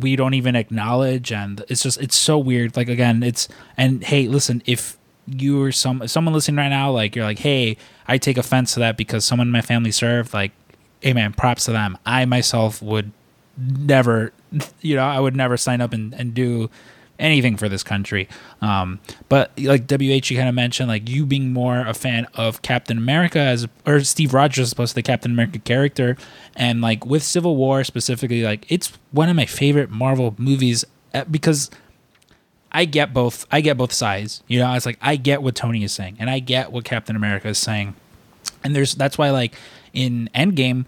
we don't even acknowledge and it's just it's so weird. Like again it's and hey listen if you or some someone listening right now like you're like hey I take offense to that because someone in my family served like hey man props to them. I myself would never you know I would never sign up and, and do anything for this country. Um, but like WH, you kind of mentioned like you being more a fan of Captain America as or Steve Rogers as opposed to the Captain America character, and like with Civil War specifically, like it's one of my favorite Marvel movies uh, because. I get both. I get both sides. You know, it's like I get what Tony is saying, and I get what Captain America is saying, and there's that's why like in Endgame,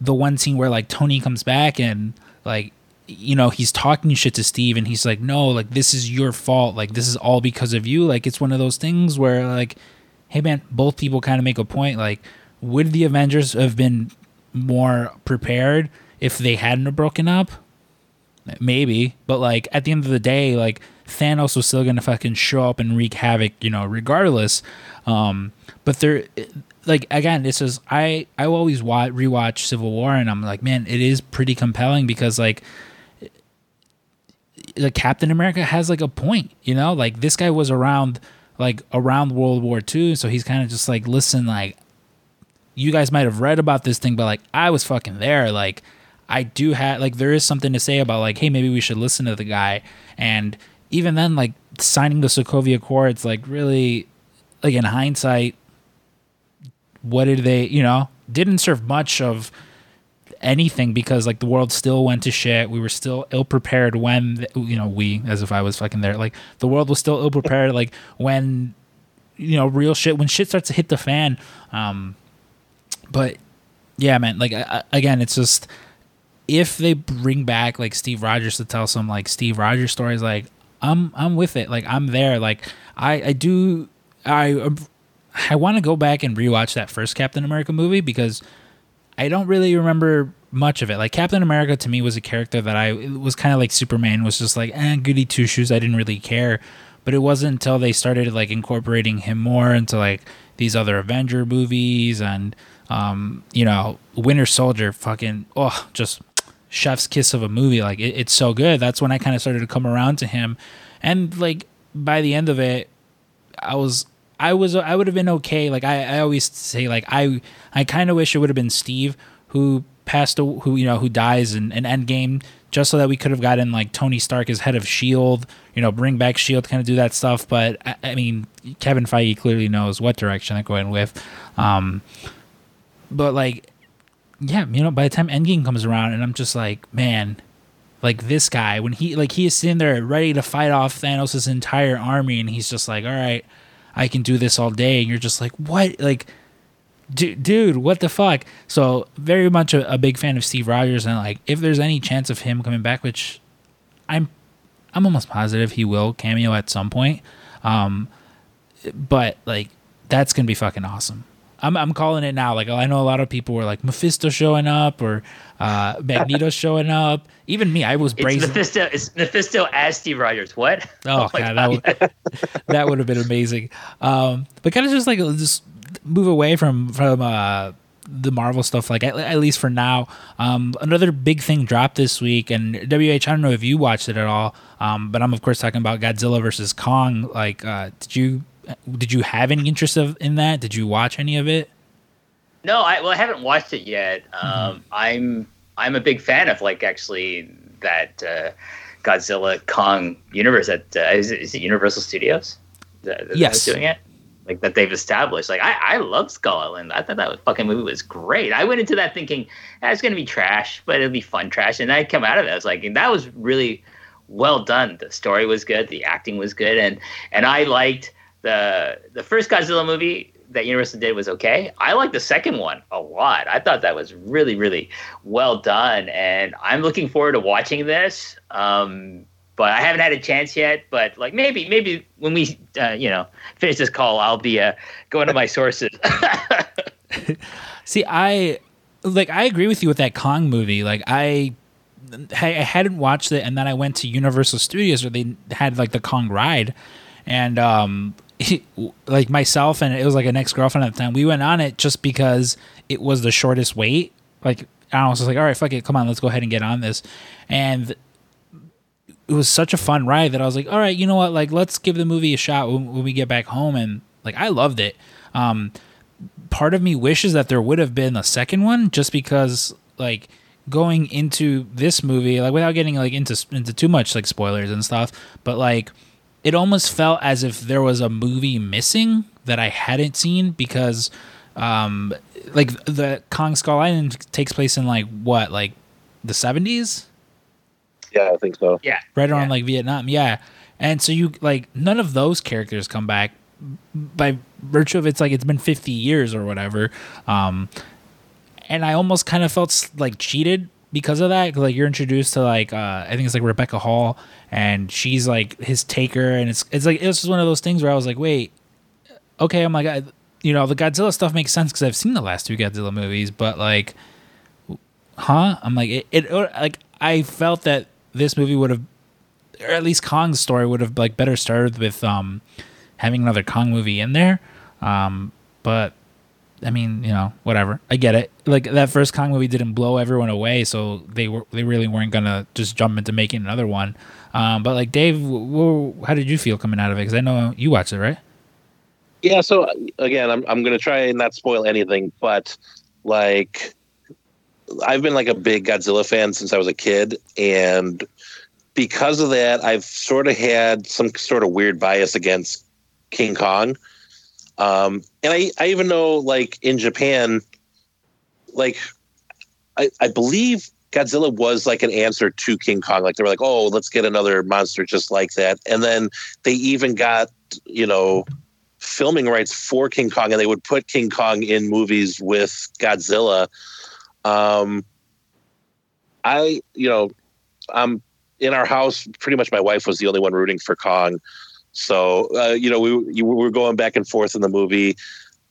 the one scene where like Tony comes back and like you know he's talking shit to steve and he's like no like this is your fault. Like this is all because of you. Like it's one of those things where like hey man both people kind of make a point like would the avengers have been more prepared if they hadn't broken up? Maybe but like at the end of the day like thanos was still gonna fucking show up and wreak havoc you know regardless. Um but there like again this is i i always watch rewatch civil war and i'm like man it is pretty compelling because like the Captain America has like a point, you know? Like this guy was around like around World War II, so he's kind of just like, listen, like you guys might have read about this thing, but like I was fucking there. Like I do have like there is something to say about like, hey, maybe we should listen to the guy. And even then, like signing the Sokovia Accords, like really, like in hindsight, what did they, you know, didn't serve much of anything because like the world still went to shit. We were still ill prepared when you know we as if I was fucking there. Like the world was still ill prepared. like when you know real shit when shit starts to hit the fan. Um, but yeah, man. Like I, again, it's just if they bring back like Steve Rogers to tell some like Steve Rogers stories, like I'm I'm with it. Like I'm there. Like I I do I I want to go back and rewatch that first Captain America movie because I don't really remember much of it. Like Captain America to me was a character that I was kind of like Superman was just like eh, goody two shoes. I didn't really care, but it wasn't until they started like incorporating him more into like these other Avenger movies and um, you know Winter Soldier. Fucking oh, just chef's kiss of a movie. Like it, it's so good. That's when I kind of started to come around to him, and like by the end of it, I was I was I would have been okay. Like I, I always say like I I kind of wish it would have been Steve who passed who you know who dies in an Endgame just so that we could have gotten like Tony Stark as head of Shield, you know, bring back Shield, kind of do that stuff. But I, I mean, Kevin Feige clearly knows what direction they're going with. Um, but like, yeah, you know, by the time Endgame comes around, and I'm just like, man, like this guy when he like he is sitting there ready to fight off Thanos' entire army, and he's just like, all right, I can do this all day, and you're just like, what, like dude, what the fuck? So very much a, a, big fan of Steve Rogers, and like if there's any chance of him coming back, which I'm I'm almost positive he will cameo at some point. Um, but like that's gonna be fucking awesome. I'm I'm calling it now. Like I know a lot of people were like Mephisto showing up or uh, Magneto showing up. Even me, I was brazen. It's Mephisto. It's Mephisto as Steve Rogers. What? Oh, oh god, god, that would, that would have been amazing. Um, but kind of just like just move away from from uh, the Marvel stuff, like at, at least for now. Um, another big thing dropped this week, and WH, I don't know if you watched it at all, um, but I'm of course talking about Godzilla versus Kong. Like, uh, did you did you have any interest of in that? Did you watch any of it? No, I well, I haven't watched it yet. Um, mm-hmm. I'm I'm a big fan of like actually that uh, Godzilla Kong universe. At uh, is, it, is it Universal Studios? That, yes, doing it like that they've established. Like I, I love Skull Island. I thought that fucking movie was great. I went into that thinking ah, it's gonna be trash, but it'll be fun trash. And I come out of it, I was like, that was really well done. The story was good, the acting was good, and and I liked the the first Godzilla movie that Universal did was okay. I like the second one a lot. I thought that was really really well done, and I'm looking forward to watching this. Um, but I haven't had a chance yet. But like maybe maybe when we uh, you know finish this call, I'll be uh, going to my sources. See, I like I agree with you with that Kong movie. Like I I hadn't watched it, and then I went to Universal Studios where they had like the Kong ride, and um, like myself and it was like an ex girlfriend at the time. We went on it just because it was the shortest wait. Like I was just like, all right, fuck it, come on, let's go ahead and get on this, and it was such a fun ride that I was like, all right, you know what, like let's give the movie a shot when, when we get back home, and like I loved it. Um, part of me wishes that there would have been a second one, just because like going into this movie, like without getting like into into too much like spoilers and stuff, but like it almost felt as if there was a movie missing that I hadn't seen because um like the Kong Skull Island takes place in like what, like the 70s? Yeah, I think so. Yeah. Right around yeah. like Vietnam. Yeah. And so you like none of those characters come back by virtue of it's like it's been 50 years or whatever. Um and I almost kind of felt like cheated because of that. Like you're introduced to like uh, I think it's like Rebecca Hall, and she's like his taker, and it's it's like it was just one of those things where I was like, wait, okay, I'm like, I, you know, the Godzilla stuff makes sense because I've seen the last two Godzilla movies, but like, huh? I'm like, it, it like I felt that this movie would have, or at least Kong's story would have like better started with um having another Kong movie in there, um, but I mean, you know, whatever. I get it. Like that first Kong movie didn't blow everyone away, so they were they really weren't gonna just jump into making another one. Um, but like Dave, w- w- how did you feel coming out of it? Because I know you watched it, right? Yeah, so again, I'm I'm gonna try and not spoil anything, but like I've been like a big Godzilla fan since I was a kid, and because of that, I've sort of had some sort of weird bias against King Kong. Um, and I, I even know like in Japan, like I, I believe Godzilla was like an answer to King Kong. Like they were like, oh, let's get another monster just like that. And then they even got, you know, filming rights for King Kong and they would put King Kong in movies with Godzilla. Um, I, you know, um, in our house, pretty much my wife was the only one rooting for Kong. So, uh, you know, we, we were going back and forth in the movie.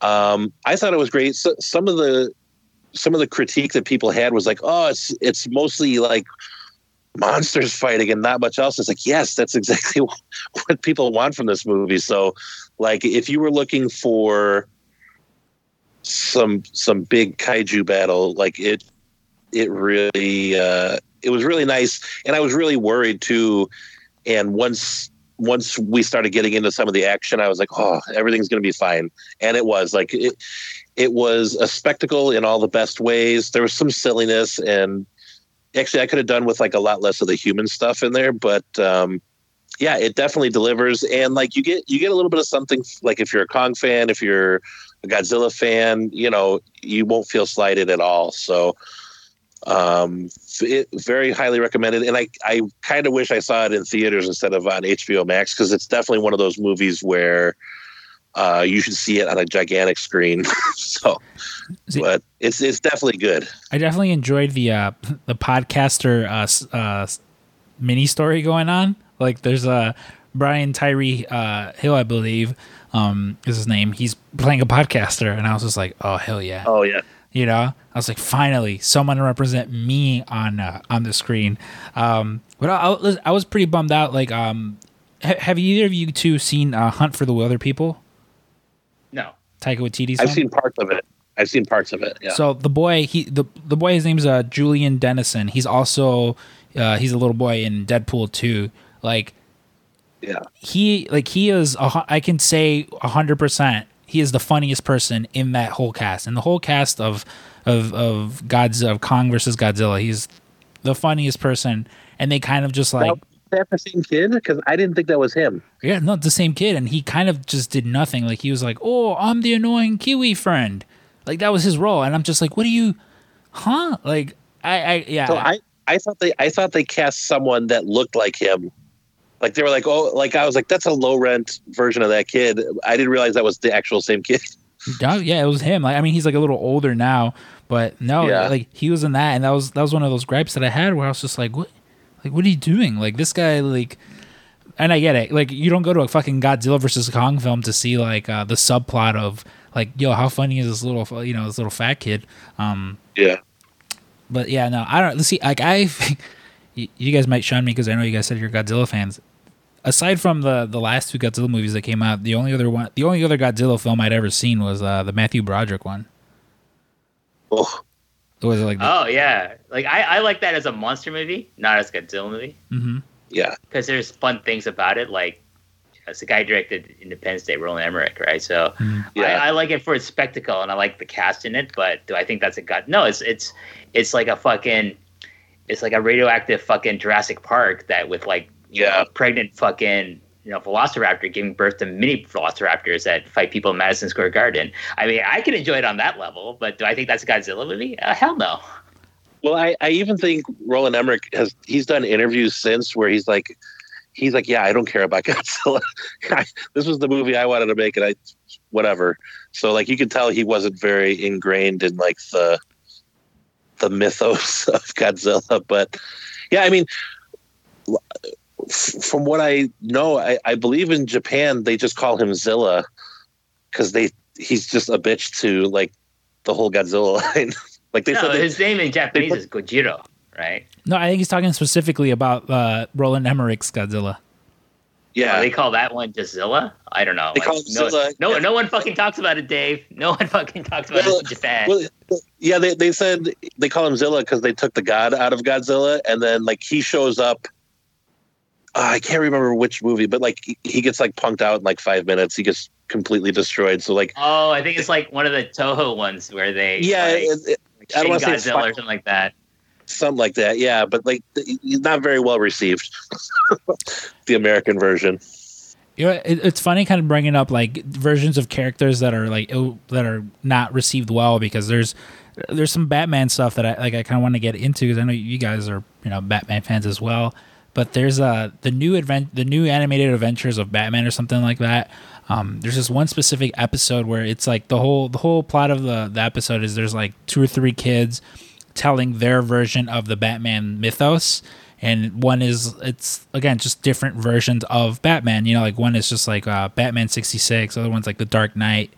Um, I thought it was great. So, some of the some of the critique that people had was like, "Oh, it's it's mostly like monsters fighting and not much else." It's like, yes, that's exactly what people want from this movie. So, like, if you were looking for some some big kaiju battle, like it it really uh, it was really nice, and I was really worried too. And once once we started getting into some of the action, I was like, oh, everything's going to be fine. And it was like, it, it was a spectacle in all the best ways. There was some silliness and actually I could have done with like a lot less of the human stuff in there, but, um, yeah, it definitely delivers. And like you get, you get a little bit of something like if you're a Kong fan, if you're a Godzilla fan, you know, you won't feel slighted at all. So, um it, very highly recommended and i i kind of wish i saw it in theaters instead of on hbo max because it's definitely one of those movies where uh you should see it on a gigantic screen so See- but it's it's definitely good I definitely enjoyed the uh, the podcaster uh, uh, mini story going on. Like, there's a uh, Brian Tyree uh, Hill, I believe, um, is his name. He's playing a podcaster, and I was just like, oh hell yeah, oh yeah you know. I was like, finally, someone to represent me on uh, on the screen. Um, but I, I, was, pretty bummed out. Like, um, ha- have either of you two seen uh, Hunt for the Wilderpeople? No. Taika Waititi's i've film? seen parts of it i've seen parts of it yeah So the boy, he the the boy, his name's uh, Julian Dennison. He's also uh, he's a little boy in Deadpool 2. Like yeah he like he is a, hu- I can say hundred percent. He is the funniest person in that whole cast, and the whole cast of of of God's of Kong versus Godzilla. He's the funniest person, and they kind of just like that the same kid? Because i didn't think that was him. Yeah, not the same kid, and he kind of just did nothing. Like he was like, "Oh, I'm the annoying Kiwi friend," like that was his role, and I'm just like, "What are you, huh?" Like I, I yeah, so i i thought they i thought they cast someone that looked like him. Like they were like oh like i was like that's a low rent version of that kid. I didn't realize that was the actual same kid. Yeah, yeah, it was him. Like, I mean, he's like a little older now, but no, Yeah. like he was in that, and that was that was one of those gripes that I had where I was just like, what, like, what are you doing? Like this guy, like, and I get it. Like, you don't go to a fucking Godzilla versus Kong film to see like uh, the subplot of like, yo, how funny is this little, you know, this little fat kid? Um, Yeah. but yeah, no, I don't. Let's see, like I, you you guys might shun me because I know you guys said you're Godzilla fans. Aside from the the last two Godzilla movies that came out, the only other one, the only other Godzilla film I'd ever seen was uh, the Matthew Broderick one. Oh, It was like, Oh yeah, like I, I like that as a monster movie, not as a Godzilla movie, Mm-hmm. yeah. because there's fun things about it. Like, it's the guy directed Independence Day, Roland Emmerich, right? So Yeah. I, I like it for its spectacle, and I like the cast in it. But do I think that's a god? No, it's it's it's like a fucking, it's like a radioactive fucking Jurassic Park that with like you Yeah. know, pregnant fucking you know Velociraptor giving birth to mini Velociraptors that fight people in Madison Square Garden. I mean, I can enjoy it on that level, but do I think that's a Godzilla movie? Uh, hell no. Well, I, I even think Roland Emmerich has he's done interviews since where he's like he's like, yeah, I don't care about Godzilla. this was the movie I wanted to make, and I whatever. So like you could tell he wasn't very ingrained in like the the mythos of Godzilla. But yeah, I mean, f- from what I know, I, I believe in Japan they just call him Zilla because they he's just a bitch to like the whole Godzilla line. like they no, said, they- his name in Japanese put- is Gojiro, right? no, I think he's talking specifically about uh, Roland Emmerich's Godzilla. yeah, Oh, they call that one just Zilla? I don't know. They call it no, Zilla, no, yeah. no one fucking talks about it, Dave. No one fucking talks about Well, it in Japan. Well, yeah, they, they said they call him Zilla because they took the god out of Godzilla, and then like he shows up. Uh, I can't remember which movie, but like he- he gets like punked out in like five minutes. He gets completely destroyed. So like, oh, I think it's like one of the Toho ones where they yeah, like, it, it, I don't wanna say Godzilla or something like that. something like that. Yeah, but like he's not very well received. the American version. You know, it, it's funny kind of bringing up like versions of characters that are like ill, that are not received well because there's there's some Batman stuff that I like I kind of want to get into because I know you guys are you know Batman fans as well. But there's uh the new advent the new animated adventures of Batman or something like that. Um, there's this one specific episode where it's like the whole the whole plot of the the episode is there's like two or three kids telling their version of the Batman mythos. And one is it's again just different versions of Batman. You know, like one is just like uh, Batman sixty six, other one's like the Dark Knight,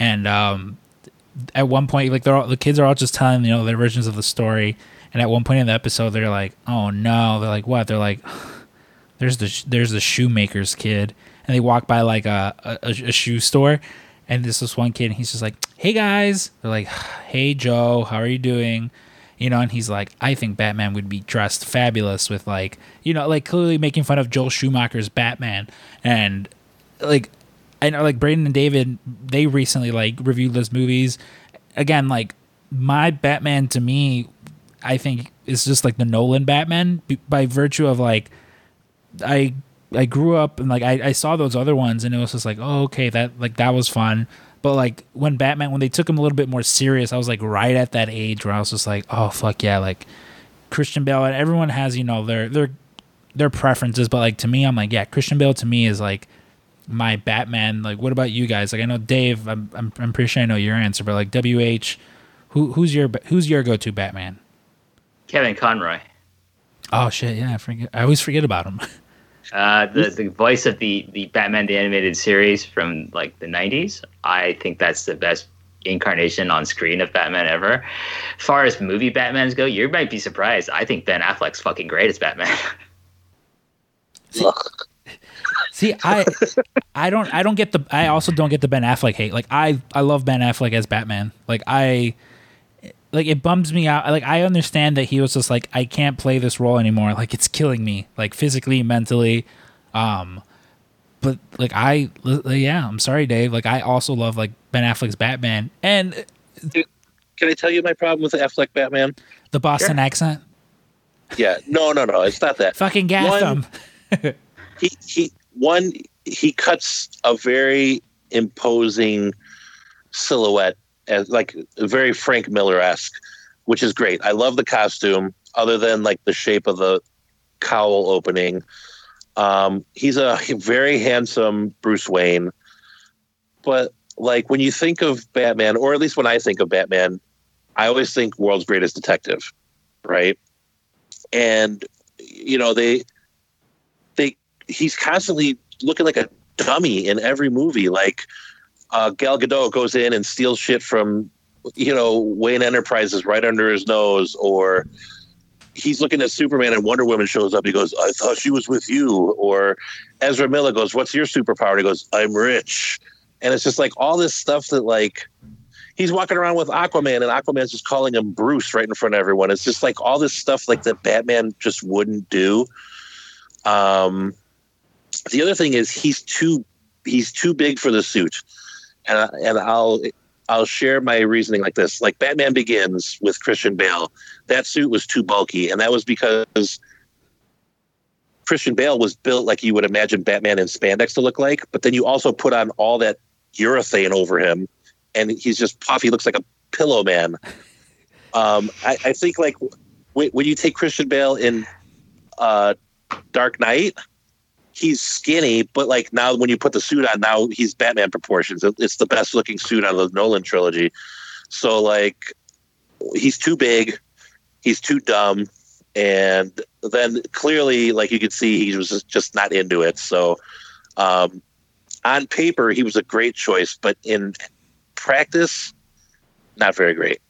and um, at one point, like they're all, the kids are all just telling you know their versions of the story. And at one point in the episode, they're like, "Oh no!" They're like, "What?" They're like, "There's the sh- there's the shoemaker's kid," and they walk by like a, a a shoe store, and this this one kid, and he's just like, "Hey guys," they're like, "Hey Joe, how are you doing?" You know, and he's like, "I think Batman would be dressed fabulous with like, you know, like clearly making fun of Joel Schumacher's Batman, and like I know like Braden and David they recently like reviewed those movies. Again, like my Batman to me, I think is just like the Nolan Batman by virtue of like I I grew up and like I, I saw those other ones and it was just like oh okay that like that was fun. But like when Batman when they took him a little bit more serious, I was like right at that age where I was just like oh fuck yeah like Christian Bale and everyone has you know their their their preferences, but like to me I'm like yeah Christian Bale to me is like my Batman. Like, what about you guys? Like, I know Dave. I'm I'm, I'm pretty sure I know your answer, but like WH, who who's your who's your go to Batman? Kevin Conroy, Oh shit, yeah, I forget. I always forget about him. uh, the the voice of the the Batman the animated series from like the '90s. I think that's the best incarnation on screen of Batman ever. As far as movie Batmans go, you might be surprised. I think Ben Affleck's fucking great as Batman. See, I I don't I don't get the I also don't get the Ben Affleck hate. Like I I love Ben Affleck as Batman. Like I like it bums me out. Like I understand that he was just like I can't play this role anymore. Like it's killing me, like physically, mentally. Um but like I yeah, I'm sorry Dave. Like I also love like Ben Affleck's Batman and Can I tell you my problem with the Affleck Batman? the Boston Sure. accent. Yeah, no, no, no, it's not that. Fucking Gotham. he he one he cuts a very imposing silhouette as like very Frank Miller esque, which is great. I love the costume, other than like the shape of the cowl opening. Um, he's a very handsome Bruce Wayne, but like when you think of Batman, or at least when I think of Batman, I always think world's greatest detective, right? And you know they they he's constantly looking like a dummy in every movie. Like uh, Gal Gadot goes in and steals shit from you know Wayne Enterprises right under his nose, or he's looking at Superman and Wonder Woman shows up. He goes, "I thought she was with you," or Ezra Miller goes, "What's your superpower?" And he goes, "I'm rich," and it's just like all this stuff that like he's walking around with Aquaman and Aquaman's just calling him Bruce right in front of everyone. It's just like all this stuff like that Batman just wouldn't do. Um, the other thing is he's too he's too big for the suit, and and I'll I'll share my reasoning like this. Like Batman Begins with Christian Bale, that suit was too bulky, and that was because Christian Bale was built like you would imagine Batman in spandex to look like, but then you also put on all that urethane over him, and he's just puffy. He looks like a pillow man. Um, I, I think like when you take Christian Bale in uh, Dark Knight, he's skinny, but like now when you put the suit on, now he's Batman proportions. It's the best looking suit on the Nolan trilogy. So like he's too big, he's too dumb, and then clearly like you could see he was just not into it. So um, on paper he was a great choice, but in practice, not very great.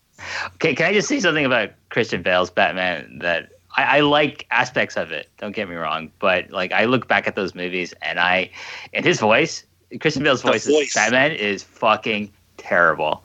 Okay, can I just say something about Christian Bale's Batman that I, I, like aspects of it. Don't get me wrong, but like I look back at those movies and I, and his voice, Christian Bale's voice, voice. Batman is fucking terrible.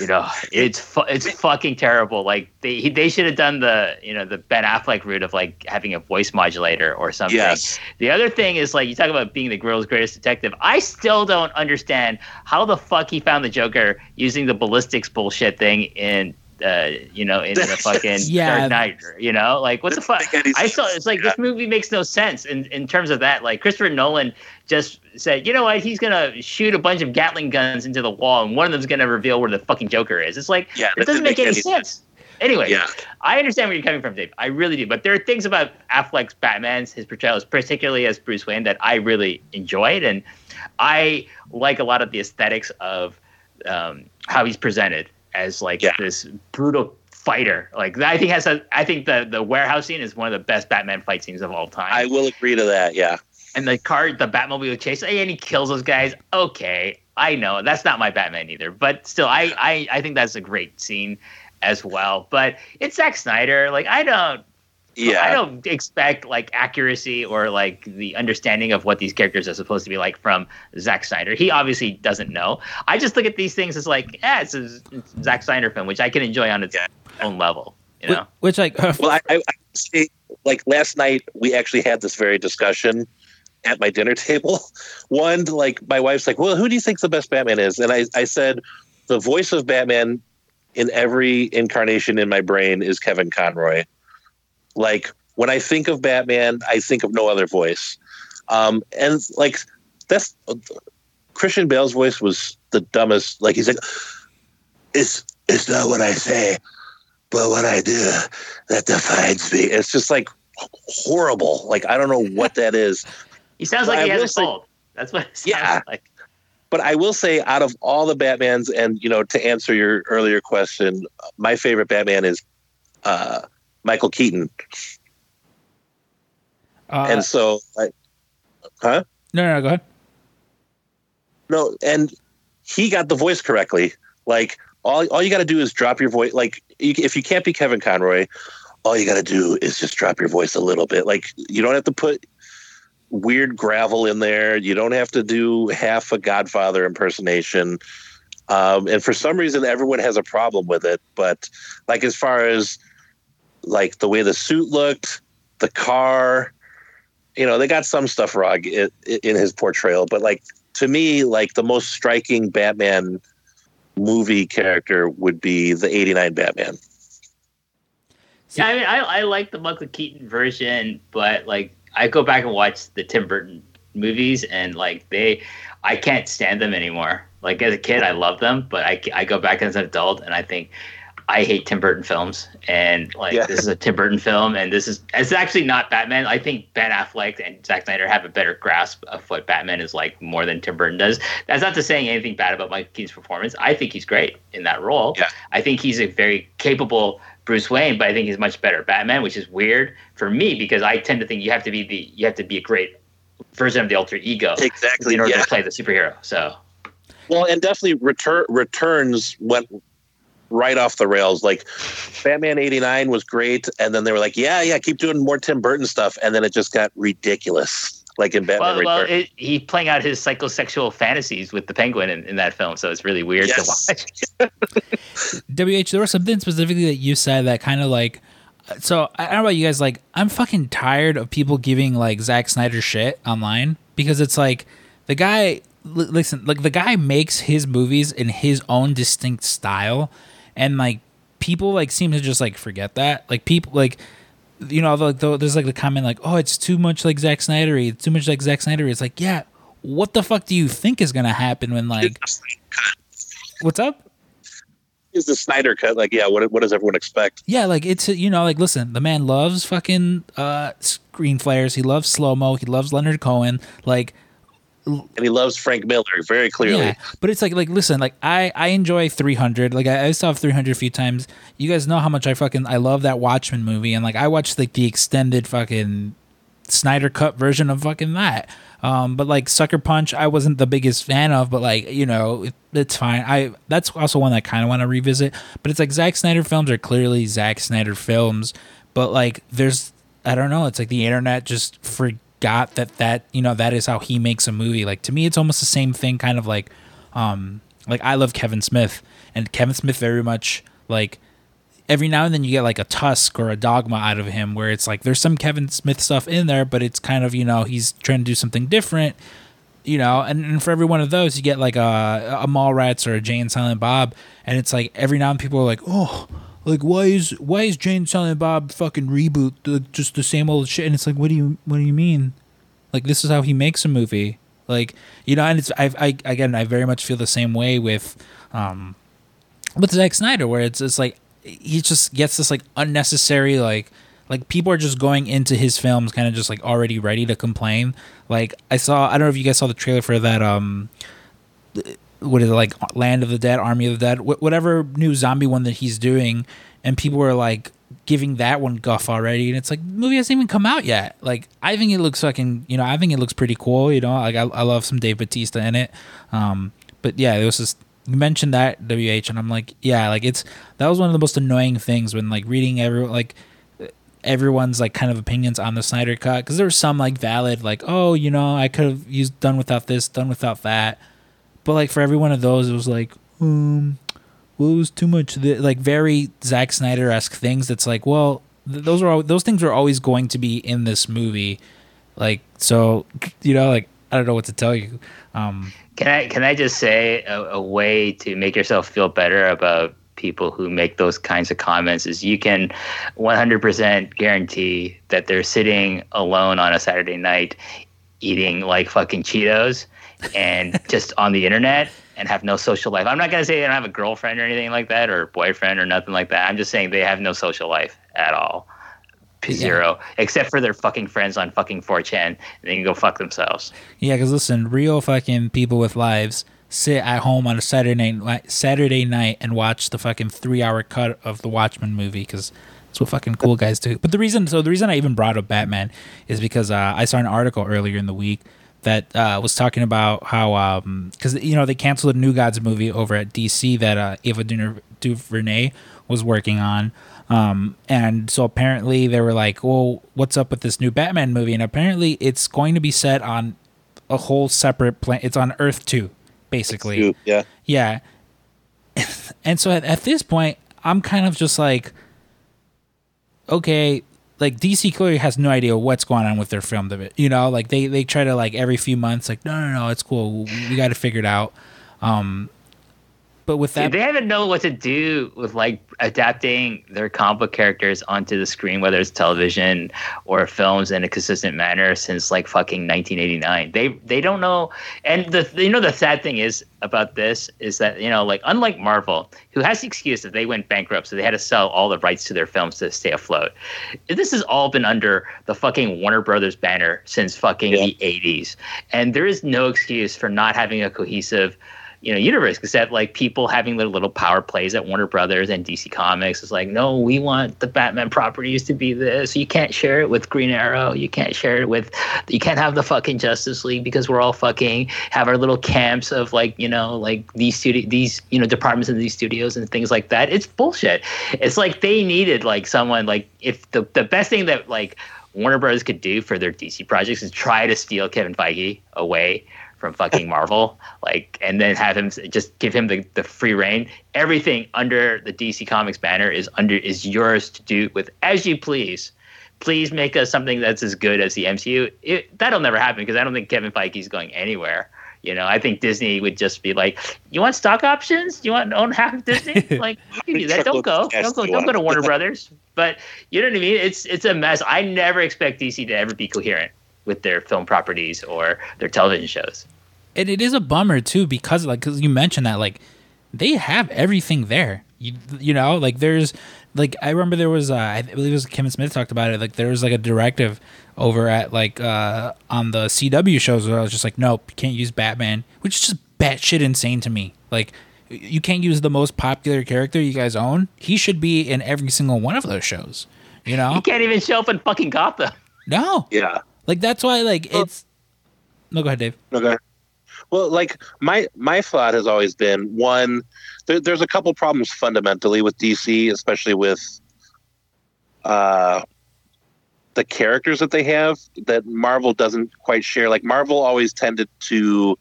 you know, it's fu- it's fucking terrible. Like they they should have done the you know the Ben Affleck route of like having a voice modulator or something. Yes. The other thing is like you talk about being the world's greatest detective. I still don't understand how the fuck he found the Joker using the ballistics bullshit thing in uh, you know, in the fucking yeah. Dark Knight, you know, like what the fuck? I saw it's like this movie makes no sense in, in terms of that. Like Christopher Nolan just said, you know what, he's gonna shoot a bunch of Gatling guns into the wall, and one of them's gonna reveal where the fucking Joker is. It's like yeah, it doesn't make, make any sense. sense. Anyway, yeah. I understand where you're coming from, Dave. I really do. But there are things about Affleck's Batman's, his portrayal, particularly as Bruce Wayne, that I really enjoyed, and I like a lot of the aesthetics of um, how he's presented as like yeah. this brutal fighter. Like I think has a I think the the warehouse scene is one of the best Batman fight scenes of all time. I will agree to that. Yeah. And the car, the Batmobile chase, and he kills those guys. Okay, I know that's not my Batman either, but still, I I I think that's a great scene as well. But it's Zack Snyder. Like I don't yeah. I don't expect like accuracy or like the understanding of what these characters are supposed to be like from Zack Snyder. He obviously doesn't know. I just look at these things as like, yeah, it's a, it's Zack Snyder film, which I can enjoy on its yeah. own level. You know, which, like, uh, well, I, I, I say, like last night we actually had this very discussion at my dinner table. One, like my wife's like, well, who do you think the best Batman is? And I, I said, the voice of Batman in every incarnation in my brain is Kevin Conroy like when I think of Batman, I think of no other voice. Um, and like that's Christian Bale's voice was the dumbest. Like he's like, it's it's not what I say, but what I do that defines me. It's just like horrible. Like I don't know what that is. he sounds like he has a cold. That's what it yeah. like. But I will say, out of all the Batmans, and you know, to answer your earlier question, my favorite Batman is uh, Michael Keaton. Uh, and so, like, huh? No, no, no, go ahead. No, and he got the voice correctly. Like, all, all you got to do is drop your voice. Like, you, if you can't be Kevin Conroy, all you got to do is just drop your voice a little bit. Like, you don't have to put weird gravel in there. You don't have to do half a Godfather impersonation. Um, and for some reason, everyone has a problem with it. But like, as far as like the way the suit looked, the car. You know, they got some stuff wrong in, his portrayal, but like to me, like the most striking Batman movie character would be the '89 Batman. Yeah, I mean, I, I like the Michael Keaton version, but like I go back and watch the Tim Burton movies, and like they, I can't stand them anymore. Like as a kid, I love them, but I, I go back as an adult, and I think I hate Tim Burton films, and like yeah. this is a Tim Burton film, and this is it's actually not Batman. I think Ben Affleck and Zack Snyder have a better grasp of what Batman is like more than Tim Burton does. That's not to say anything bad about Mike Keaton's performance. I think he's great in that role. Yeah. I think he's a very capable Bruce Wayne, but I think he's much better Batman, which is weird for me because I tend to think you have to be the you have to be a great version of the alter ego exactly in order yeah. to play the superhero. So Well, and definitely return returns went right off the rails. Like Batman '89 was great, and then they were like, "Yeah, yeah, keep doing more Tim Burton stuff," and then it just got ridiculous. Like in Batman Well, well, it, he playing out his psychosexual fantasies with the penguin in, in that film, so it's really weird Yes. to watch. WH, there was something specifically that you said that kind of like. So I don't know about you guys. Like, I'm fucking tired of people giving like Zack Snyder shit online because it's like the guy. li- Listen, like the guy makes his movies in his own distinct style, and like people like seem to just like forget that. Like people like. You know, like the, there's like the comment like, "Oh, it's too much like Zack Snyder. It's too much like Zack Snyder." It's like, yeah, what the fuck do you think is gonna happen when like, what's up? is the Snyder cut. Like, yeah, what, what does everyone expect? Yeah, like it's you know, like listen, the man loves fucking uh screen flares. He loves slow mo. He loves Leonard Cohen. Like And he loves Frank Miller very clearly. yeah, but it's like like listen, like I I enjoy 300. Like I, I saw 300 a few times. You guys know how much I fucking I love that Watchmen movie, and like I watched like the extended fucking Snyder cut version of fucking that. Um, but like Sucker Punch, I wasn't the biggest fan of, but like you know, it, it's fine. I that's also one that I kind of want to revisit. But it's like Zack Snyder films are clearly Zack Snyder films, but like there's I don't know. It's like the internet just forgot that that you know that is how he makes a movie. Like to me, it's almost the same thing. Kind of like, um, like I love Kevin Smith, and Kevin Smith very much like every now and then you get like a tusk or a dogma out of him where it's like there's some Kevin Smith stuff in there, but it's kind of, you know, he's trying to do something different, you know, and, and for every one of those you get like a, a Mallrats or a Jay and Silent Bob, and it's like every now and people are like, oh, like why is why is Jay and Silent Bob fucking reboot the, just the same old shit? And it's like, what do you what do you mean? Like this is how he makes a movie, like you know, and it's I I again I very much feel the same way with um with Zack Snyder, where it's it's like he just gets this like unnecessary like like people are just going into his films kind of just like already ready to complain. Like I saw, I don't know if you guys saw the trailer for that um what is it like Land of the Dead, Army of the Dead, wh- whatever new zombie one that he's doing, and people were like giving that one guff already, and it's like movie hasn't even come out yet. Like I think it looks fucking, you know, I think it looks pretty cool. You know, like I, I love some Dave Batista in it. Um, but yeah, it was just you mentioned that WH, and I'm like, yeah, like it's that was one of the most annoying things when like reading every like everyone's like kind of opinions on the Snyder cut because there was some like valid like oh you know I could have used done without this done without that but like for every one of those it was like um well it was too much. Th- like very Zack Snyder esque things that's like well th- those are al- those things are always going to be in this movie. Like so you know like I don't know what to tell you. Um Can I can I just say a, a way to make yourself feel better about people who make those kinds of comments is you can 100% guarantee that they're sitting alone on a Saturday night eating like fucking Cheetos and just on the internet and have no social life. I'm not gonna say they don't have a girlfriend or anything like that or boyfriend or nothing like that. I'm just saying they have no social life at all. Yeah. Zero, except for their fucking friends on fucking 4chan. And they can go fuck themselves. Yeah, because listen, real fucking people with lives sit at home on a Saturday night, Saturday night and watch the fucking three hour cut of the Watchmen movie because that's what fucking cool guys do. But the reason, so the reason I even brought up Batman is because uh, I saw an article earlier in the week that uh, was talking about how, because you know they canceled a New Gods movie over at DC that uh, Ava Duvernay- DuVernay was working on. Um, and so apparently they were like, well, what's up with this new Batman movie? And apparently it's going to be set on a whole separate planet. It's on Earth 2, basically. Two, Yeah. Yeah. and so at, at this point, I'm kind of just like, okay, like DC clearly has no idea what's going on with their film it. You know, like they they try to like every few months, like no no no, it's cool. We, we got to figure it out. Um, but with that, they haven't known what to do with like adapting their comic book characters onto the screen, whether it's television or films, in a consistent manner since like fucking 1989. They they don't know. And the you know the sad thing is about this is that you know like unlike Marvel, who has the excuse that they went bankrupt, so they had to sell all the rights to their films to stay afloat. This has all been under the fucking Warner Brothers banner since fucking Yeah. the 80s, and there is no excuse for not having a cohesive you know universe except like people having their little power plays at Warner Brothers and DC Comics is like no we want the Batman properties to be this. You can't share it with Green Arrow. You can't share it with you can't have the fucking Justice League because we're all fucking have our little camps of like you know like these studio these you know departments in these studios and things like that. It's bullshit. It's like they needed like someone like if the the best thing that like Warner Brothers could do for their DC projects is try to steal Kevin Feige away from fucking Marvel, like, and then have him just give him the, the free reign. Everything under the DC Comics banner is under is yours to do with as you please. Please make us something that's as good as the MCU. It, that'll never happen because I don't think Kevin Feige is going anywhere. You know, I think Disney would just be like, "You want stock options? You want to own half of Disney? Like, you can do that. Don't go, don't go, don't go to Warner Brothers." But you know what I mean? It's it's a mess. I never expect DC to ever be coherent with their film properties or their television shows and it is a bummer too because like cause you mentioned that like they have everything there. You you know like there's like I remember there was uh, I believe it was Kevin Smith talked about it like there was like a directive over at like uh on the CW shows where I was just like nope you can't use Batman which is just batshit insane to me. Like you can't use the most popular character you guys own. He should be in every single one of those shows you know? He can't even show up in fucking Gotham. No. Yeah. Like that's why like it's no go ahead Dave. Okay well, like my my thought has always been one. There, there's a couple problems fundamentally with DC, especially with uh, the characters that they have that Marvel doesn't quite share. Like Marvel always tended to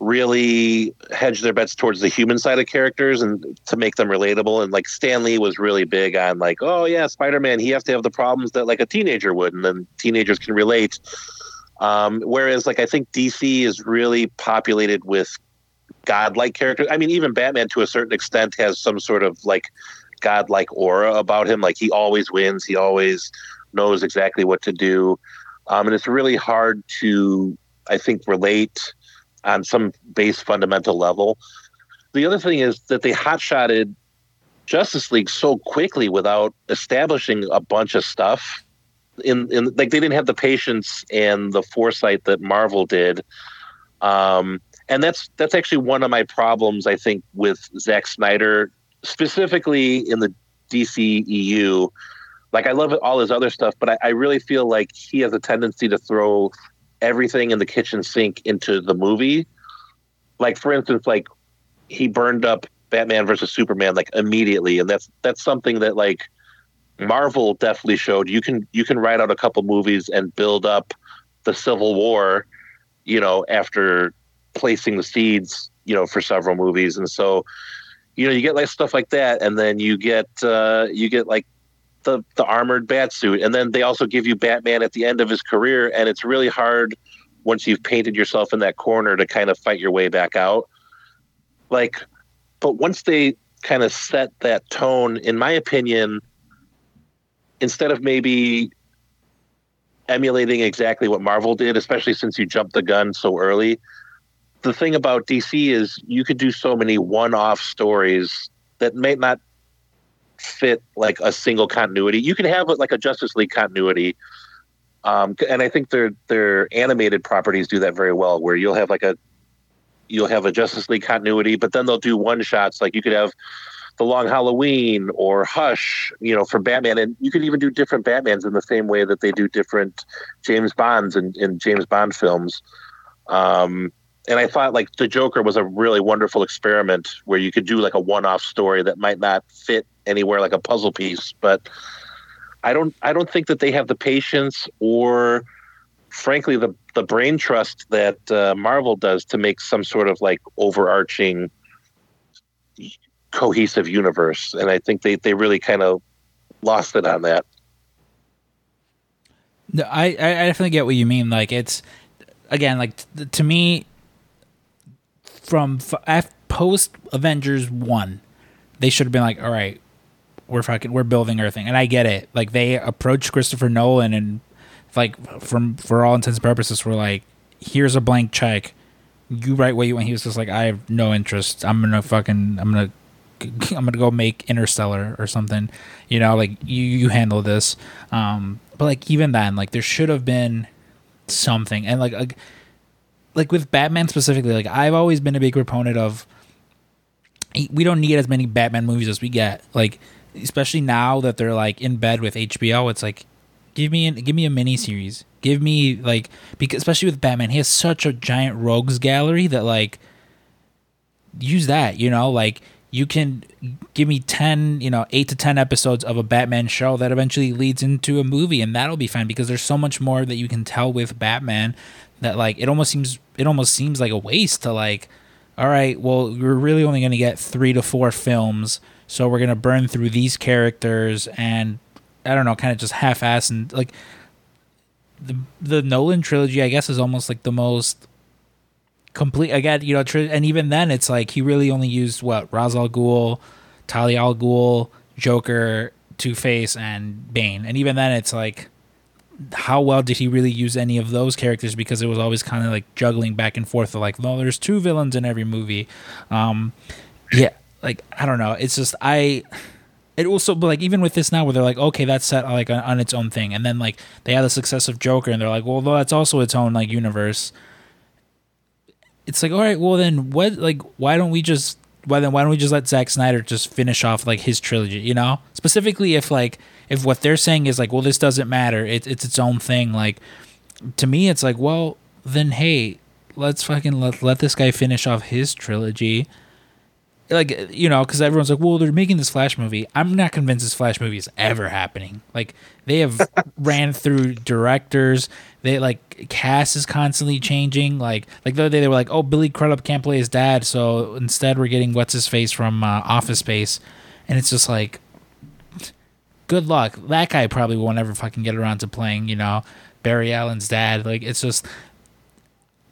really hedge their bets towards the human side of characters and to make them relatable. And like Stan Lee was really big on like, oh yeah, Spider Man, he has to have the problems that like a teenager would, and then teenagers can relate. Um, whereas, like, I think DC is really populated with godlike characters. I mean, even Batman to a certain extent has some sort of like godlike aura about him. Like, he always wins, he always knows exactly what to do. Um, and it's really hard to, I think, relate on some base fundamental level. The other thing is that they hotshotted Justice League so quickly without establishing a bunch of stuff in in like they didn't have the patience and the foresight that Marvel did. Um, and that's that's actually one of my problems I think with Zack Snyder specifically in the DCEU. Like I love all his other stuff, but I, I really feel like he has a tendency to throw everything in the kitchen sink into the movie. Like for instance, like he burned up Batman versus Superman like immediately, and that's that's something that like Marvel definitely showed you can you can write out a couple movies and build up the Civil War, you know, after placing the seeds, you know, for several movies, and so, you know, you get like stuff like that, and then you get uh, you get like the the armored bat suit, and then they also give you Batman at the end of his career, and it's really hard once you've painted yourself in that corner to kind of fight your way back out. Like, but once they kind of set that tone, in my opinion instead of maybe emulating exactly what Marvel did, especially since you jumped the gun so early. The thing about DC is you could do so many one-off stories that may not fit like a single continuity. You can have like a Justice League continuity, um, and I think their their animated properties do that very well. Where you'll have like a you'll have a Justice League continuity, but then they'll do one shots. Like you could have the Long Halloween or Hush, you know, for Batman. And you could even do different Batmans in the same way that they do different James Bonds in, in James Bond films. Um, and I thought like the Joker was a really wonderful experiment where you could do like a one-off story that might not fit anywhere like a puzzle piece, but I don't I don't think that they have the patience or frankly the the brain trust that uh, Marvel does to make some sort of like overarching cohesive universe, and I think they they really kind of lost it on that. No, I I definitely get what you mean. Like it's again like t- to me from f- post Avengers one, they should have been like, all right, we're fucking we're building everything, and I get it. Like they approached Christopher Nolan and like from for all intents and purposes, we're like, here's a blank check. You write what you want. He was just like, I have no interest. I'm gonna fucking I'm gonna I'm gonna go make Interstellar or something. You know, like you you handle this. Um, but like even then, like there should have been something, and like like like with Batman specifically, like I've always been a big proponent of we don't need as many Batman movies as we get. Like especially now that they're like in bed with HBO, it's like give me an, give me a mini series. Give me like because especially with Batman, he has such a giant rogues gallery that like use that, you know, like you can give me 10 you know 8 to 10 episodes of a batman show that eventually leads into a movie and that'll be fine because there's so much more that you can tell with batman that like it almost seems it almost seems like a waste to like all right well we're really only going to get 3 to 4 films so we're going to burn through these characters and i don't know kind of just half-ass and like the the nolan trilogy i guess is almost like the most complete again, you know, and even then it's like he really only used what Ra's al Ghul, Talia al Ghul, Joker, Two Face, and Bane, and even then it's like how well did he really use any of those characters? Because it was always kind of like juggling back and forth of like no there's two villains in every movie. Um yeah like i don't know. It's just i it also but like even with this now where they're like okay that's set like on, on its own thing. And then like they have the success of joker and they're like well that's also its own like universe it's like all right well then what like why don't we just why then why don't we just let Zack Snyder just finish off like his trilogy you know? Specifically if like if what they're saying is like well this doesn't matter it, it's its own thing like to me it's like well then hey let's fucking let, let this guy finish off his trilogy like you know because everyone's like well they're making this flash movie. I'm not convinced this flash movie is ever happening. Like they have ran through directors. They like cast is constantly changing. Like like the other day they were like oh billy crudup can't play his dad so instead we're getting what's his face from uh, office space. And it's just like good luck. That guy probably won't ever fucking get around to playing you know barry allen's dad. Like it's just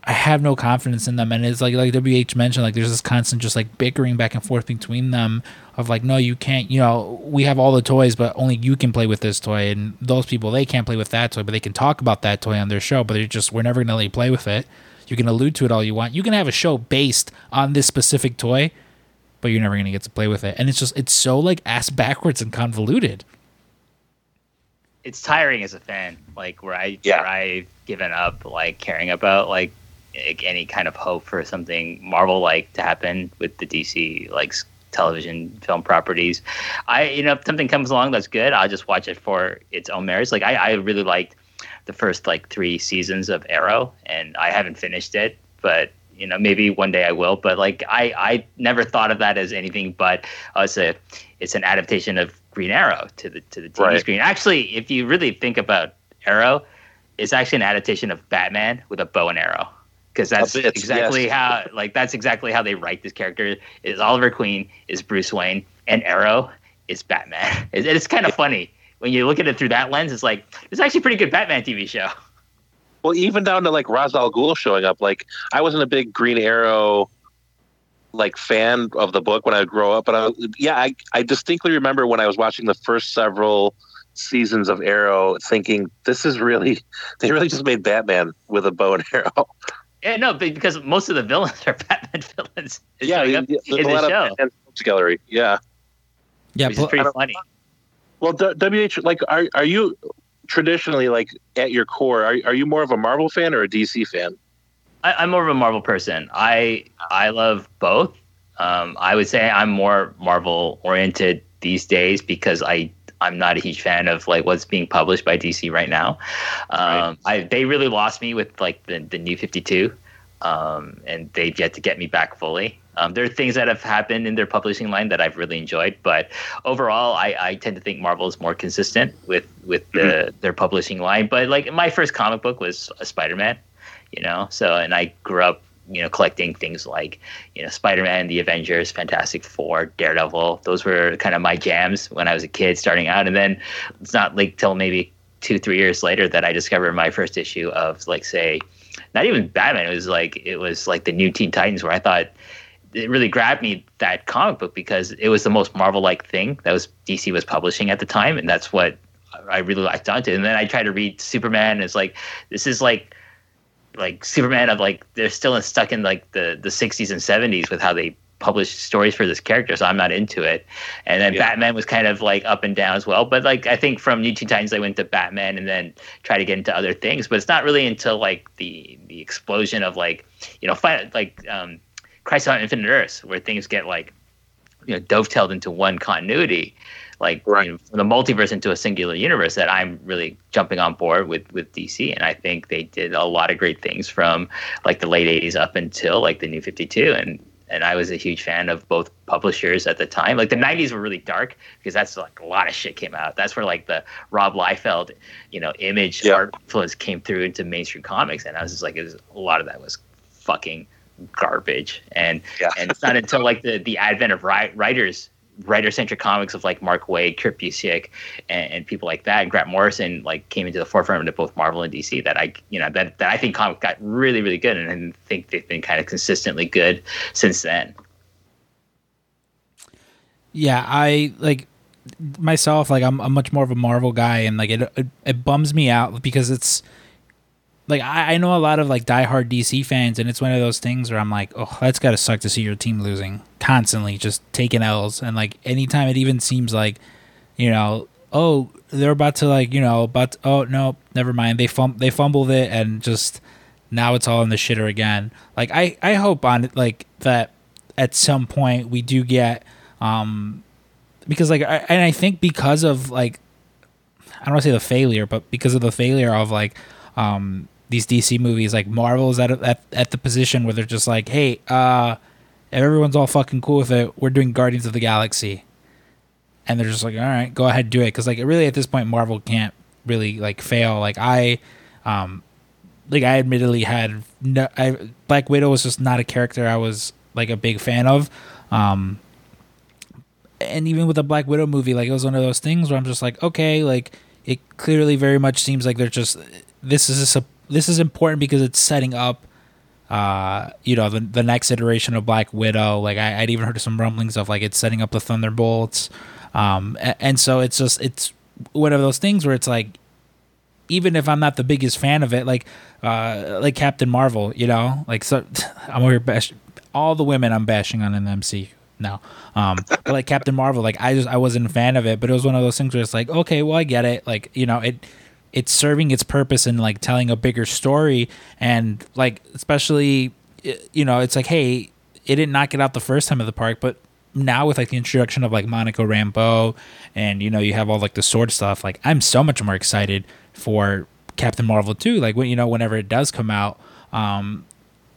I have no confidence in them, and it's like like WH mentioned, like there's this constant just like bickering back and forth between them of like, no, you can't, you know, we have all the toys, but only you can play with this toy, and those people they can't play with that toy, but they can talk about that toy on their show, but they're just we're never gonna let you play with it. You can allude to it all you want. You can have a show based on this specific toy, but you're never gonna get to play with it, and it's just it's so like ass backwards and convoluted. It's tiring as a fan, like where I yeah. where I've given up like caring about like any kind of hope for something Marvel like to happen with the DC like television film properties. I you know if something comes along that's good, I'll just watch it for its own merits. Like I, I really liked the first like three seasons of Arrow, and I haven't finished it, but you know maybe one day I will. But like I I never thought of that as anything but uh, it's a it's an adaptation of Green Arrow to the to the TV right. screen. Actually, if you really think about Arrow, it's actually an adaptation of Batman with a bow and arrow because that's bit, exactly yes. how like that's exactly how they write this character is Oliver Queen is Bruce Wayne and Arrow is Batman. It's, it's kind of funny when you look at it through that lens. It's like it's actually a pretty good Batman TV show. Well, even down to like Ra's al Ghul showing up. Like I wasn't a big Green Arrow like fan of the book when I would grow up, but I, yeah, I I distinctly remember when I was watching the first several seasons of Arrow, thinking this is really they really just made Batman with a bow and arrow. Yeah, no, because most of the villains are Batman villains. Yeah, yeah in the show. Batman gallery. Yeah, yeah, which pretty funny. Well, WH, like, are are you traditionally like at your core? Are are you more of a Marvel fan or a DC fan? I, am more of a Marvel person. I I love both. Um, I would say I'm more Marvel oriented these days because I I'm not a huge fan of like what's being published by DC right now. Um, right. I they really lost me with like the the new 52, um, and they've yet to get me back fully. Um, there are things that have happened in their publishing line that I've really enjoyed, but overall, I, I tend to think Marvel is more consistent with with the, mm-hmm. their publishing line. But like my first comic book was a Spider Man, you know, so and I grew up you know, collecting things like, you know, Spider Man, The Avengers, Fantastic Four, Daredevil. Those were kind of my jams when I was a kid starting out. And then it's not like till maybe two, three years later that I discovered my first issue of, like, say, not even Batman. It was like, it was like the new Teen Titans where I thought, it really grabbed me that comic book because it was the most Marvel like thing that was DC was publishing at the time, and that's what I really liked onto. And then I tried to read Superman, and it's like this is like like Superman of like they're still stuck in like the the 60s and 70s with how they published stories for this character, so I'm not into it. And then yeah. Batman was kind of like up and down as well. But like I think from New Teen Titans, I went to Batman and then try to get into other things. But it's not really until like the the explosion of like you know fight like um, Crisis on Infinite Earths where things get like you know dovetailed into one continuity like right. you know, from the multiverse into a singular universe that I'm really jumping on board with with DC and I think they did a lot of great things from like the late 80s up until like the new 52 and and I was a huge fan of both publishers at the time. Like the '90s were really dark because that's like a lot of shit came out. That's where like the Rob Liefeld, you know, image art influence came through into mainstream comics, and I was just like, was, a lot of that was fucking garbage. And yeah. and it's not until like the the advent of ri- writers writer centric comics of like Mark Waid, Kurt Busiek, and, and, people like that, and Grant Morrison like came into the forefront of both Marvel and DC. That I you know that that I think comic got really really good, and I think they've been kind of consistently good since then. Yeah, I like myself. Like I'm, I'm much more of a Marvel guy, and like it, it, it bums me out because it's like I, I know a lot of like diehard DC fans, and it's one of those things where I'm like, oh, that's gotta suck to see your team losing constantly, just taking L's, and like anytime it even seems like, you know, oh, they're about to like, you know, but oh no, never mind, they fum- they fumbled it, and just now it's all in the shitter again. Like I I hope on it like that at some point we do get um because like I, and I think because of like I don't want to say the failure, but because of the failure of like um these DC movies. Like Marvel is at, at at the position where they're just like, hey, uh, everyone's all fucking cool with it. We're doing Guardians of the Galaxy, and they're just like, all right, go ahead, do it. Because like really at this point, Marvel can't really like fail. Like I, um, like I admittedly had no, I Black Widow was just not a character I was like a big fan of. Um, and even with the Black Widow movie, like it was one of those things where I'm just like, okay, like it clearly very much seems like they're just this is a this is important because it's setting up uh, you know, the the next iteration of Black Widow. Like I, would even heard some rumblings of like it's setting up the Thunderbolts. Um, and, and, so it's just it's one of those things where it's like, even if I'm not the biggest fan of it, like uh, like Captain Marvel, you know, like so I'm over bash all the women I'm bashing on an MC now. Um, but like Captain Marvel, like I just I wasn't a fan of it, but it was one of those things where it's like, okay, well I get it, like you know it it's serving its purpose in like telling a bigger story. And like especially you know it's like hey it didn't knock it out the first time of the park but now with like the introduction of like Monica Rambeau and you know you have all like the sword stuff like I'm so much more excited for Captain Marvel 2 like when you know whenever it does come out. Um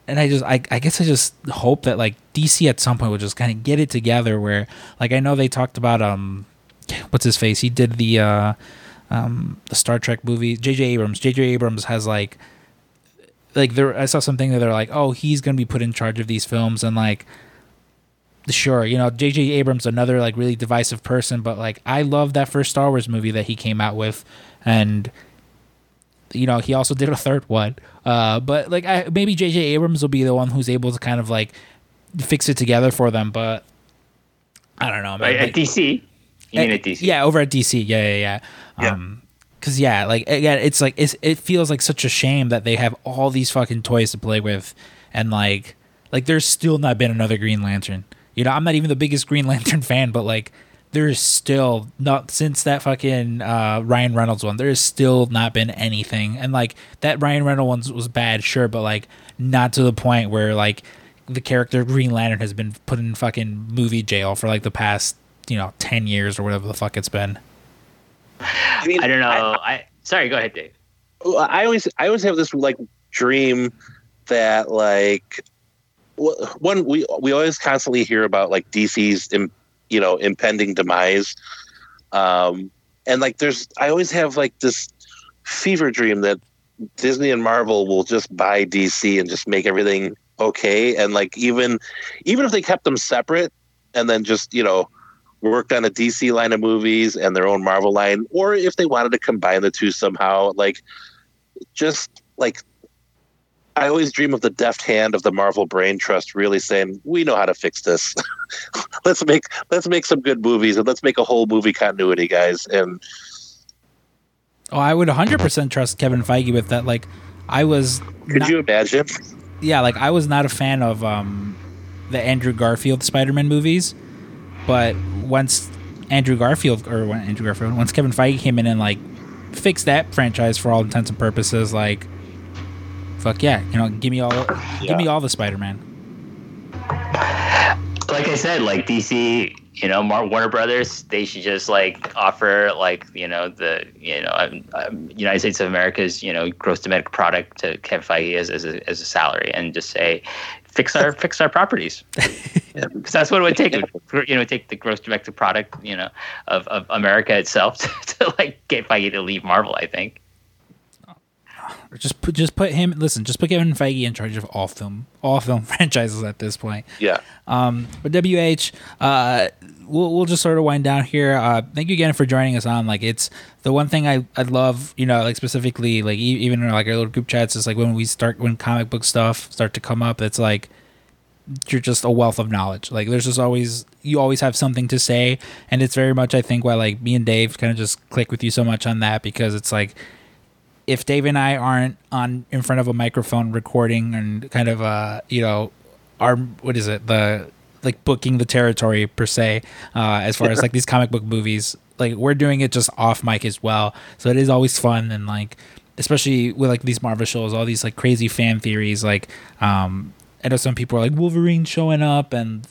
and I just I, I guess I just hope that like DC at some point will just kind of get it together where like I know they talked about um what's his face? He did the uh um, the Star Trek movie. J.J. Abrams. J.J. Abrams has like, like there. I saw something that they're like, oh, he's gonna be put in charge of these films, and like, sure, you know, J.J. Abrams another like really divisive person, but like I love that first Star Wars movie that he came out with, and you know he also did a third one. Uh, but like I, maybe J.J. Abrams will be the one who's able to kind of like fix it together for them, but. I don't know. Man. At DC. You mean at DC? Yeah, over at DC. Yeah, yeah, yeah. Yeah. Um, Cause yeah, like again, it's like it's, it feels like such a shame that they have all these fucking toys to play with, and like like there's still not been another Green Lantern. You know, I'm not even the biggest Green Lantern fan, but like there's still not since that fucking uh, Ryan Reynolds one. There has still not been anything, and like that Ryan Reynolds one was bad, sure, but like not to the point where like the character Green Lantern has been put in fucking movie jail for like the past you know ten years or whatever the fuck it's been. I, mean, I don't know. I, I sorry. Go ahead, Dave. I always I always have this like dream that like one we we always constantly hear about like DC's you know impending demise, um, and like there's I always have like this fever dream that Disney and Marvel will just buy DC and just make everything okay, and like even even if they kept them separate and then just you know worked on a DC line of movies and their own Marvel line, or if they wanted to combine the two somehow, like just like I always dream of the deft hand of the Marvel Brain Trust really saying, "We know how to fix this. let's make let's make some good movies and let's make a whole movie continuity, guys." And oh, I would 100% trust Kevin Feige with that. Like, I was. Could not, you imagine? Yeah, like I was not a fan of um the Andrew Garfield Spider-Man movies, but once Andrew Garfield or when Andrew Garfield once Kevin Feige came in and like fixed that franchise for all intents and purposes, like fuck yeah, you know, give me all Yeah. give me all the Spider-Man. like I said, like DC, you know, Mar- Warner Brothers, they should just like offer like you know the you know um, um, United States of America's you know gross domestic product to Kevin Feige as as a, as a salary and just say fix our fix our properties because that's what it would take. It would, you know, take the gross domestic product you know of, of America itself to, to like get Feige to leave Marvel. I think. Or just put just put him. Listen, just put Kevin Feige in charge of all film all film franchises at this point. Yeah. Um, but WH, uh, we'll we'll just sort of wind down here. Uh, thank you again for joining us on. Like, it's the one thing I I love, you know, like specifically, like e- even in like our little group chats, is like when we start when comic book stuff start to come up, it's like you're just a wealth of knowledge. Like, there's just always you always have something to say, and it's very much I think why like me and Dave kind of just click with you so much on that because it's like if Dave and I aren't on in front of a microphone recording and kind of uh you know our what is it the like booking the territory per se uh as far as like these comic book movies like we're doing it just off mic as well. So it is always fun and like especially with like these Marvel shows all these like crazy fan theories like um I know some people are like Wolverine showing up and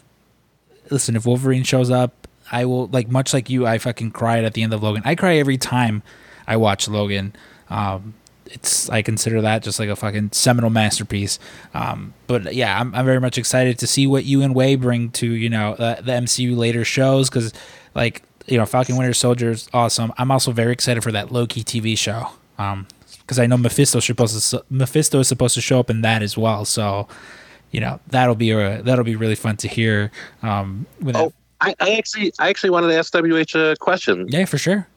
listen if Wolverine shows up I will like much like you I fucking cried at the end of Logan. I cry every time I watch Logan. Um, it's I consider that just like a fucking seminal masterpiece. Um, but yeah, I'm, I'm very much excited to see what you and Wei bring to you know uh, the MCU later shows because like you know Falcon Winter Soldier is awesome. I'm also very excited for that Loki TV show because I know Mephisto is supposed to Mephisto is supposed to show up in that as well. So you know that'll be a, that'll be really fun to hear. Um, when that- Oh, I, I actually I actually wanted to ask WH a question. yeah, for sure.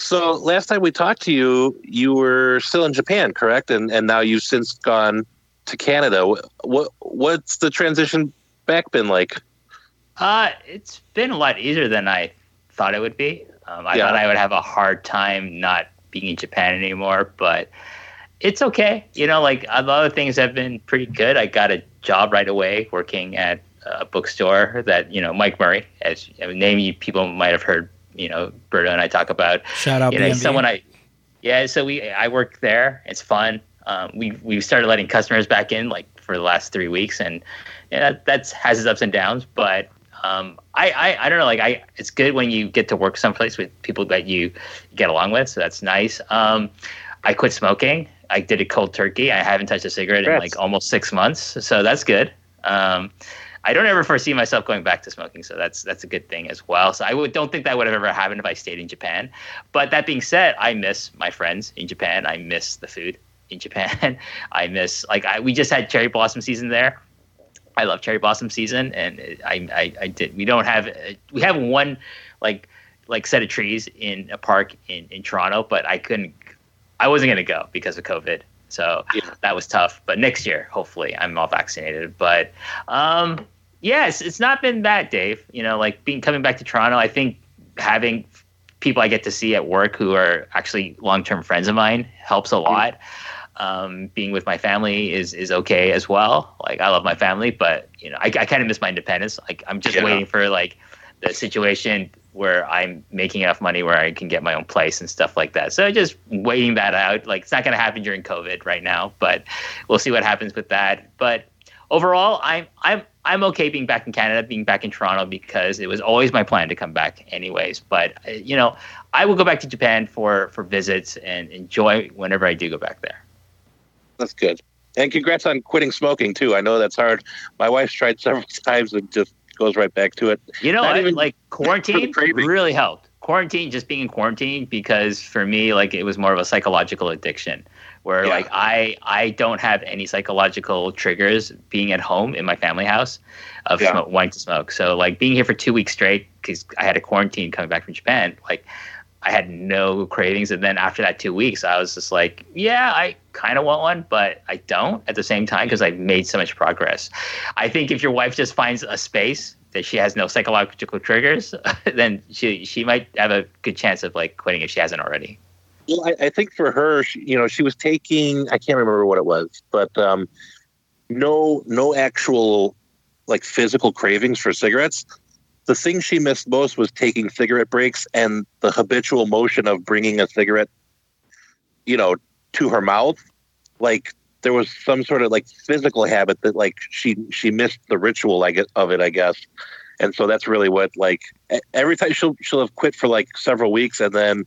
So last time we talked to you, you were still in Japan, correct? And and now you've since gone to Canada. What, what what's the transition back been like? Uh, it's been a lot easier than I thought it would be. Um, I Yeah. thought I would have a hard time not being in Japan anymore, but it's okay. You know, like a lot of things have been pretty good. I got a job right away working at a bookstore that, you know, Mike Murray, as a name you people might have heard, you know, Berto and I talk about Shout out you know, someone I, yeah. So we, I work there. It's fun. Um, we we started letting customers back in like for the last three weeks, and yeah, that that's has its ups and downs. But um, I, I I don't know. Like I, it's good when you get to work someplace with people that you get along with. So that's nice. Um, I quit smoking. I did a cold turkey. I haven't touched a cigarette in like almost six months. So that's good. Um, I don't ever foresee myself going back to smoking, so that's that's a good thing as well. So I would, don't think that would have ever happened if I stayed in Japan. But that being said, I miss my friends in Japan. I miss the food in Japan. I miss like I, we just had cherry blossom season there. I love cherry blossom season, and I, I I did. We don't have uh, we have one like like set of trees in a park in in Toronto, but I couldn't. I wasn't gonna go because of COVID. So Yeah. that was tough. But next year, hopefully, I'm all vaccinated. But um, yeah, it's, not been bad, Dave. You know, like being coming back to Toronto, I think having people I get to see at work who are actually long term friends of mine helps a lot. Um, being with my family is is okay as well. Like I love my family, but you know, I, I kind of miss my independence. Like I'm just Yeah. waiting for like the situation where I'm making enough money where I can get my own place and stuff like that. So just waiting that out. Like it's not going to happen during COVID right now, but we'll see what happens with that. But overall, I'm I'm I'm okay being back in Canada, being back in Toronto because it was always my plan to come back anyways. But uh, you know, I will go back to Japan for for visits and enjoy whenever I do go back there. That's good. And congrats on quitting smoking too. I know that's hard. My wife's tried several times and just goes right back to it. You know what? even like quarantine really helped. Quarantine, just being in quarantine, because for me, like it was more of a psychological addiction, where Yeah. like I I don't have any psychological triggers being at home in my family house of Yeah. smoke, wanting to smoke. So like being here for two weeks straight because I had a quarantine coming back from Japan, like I had no cravings, and then after that two weeks, I was just like, yeah, I kind of want one, but I don't at the same time because I made so much progress. I think if your wife just finds a space that she has no psychological triggers, then she she might have a good chance of like quitting if she hasn't already. Well, I, I think for her, she, you know, she was taking I can't remember what it was, but um, no no actual like physical cravings for cigarettes, the thing she missed most was taking cigarette breaks and the habitual motion of bringing a cigarette, you know, to her mouth. Like there was some sort of like physical habit that like she she missed the ritual get of it, I guess. And so that's really what like every time she'll she'll have quit for like several weeks and then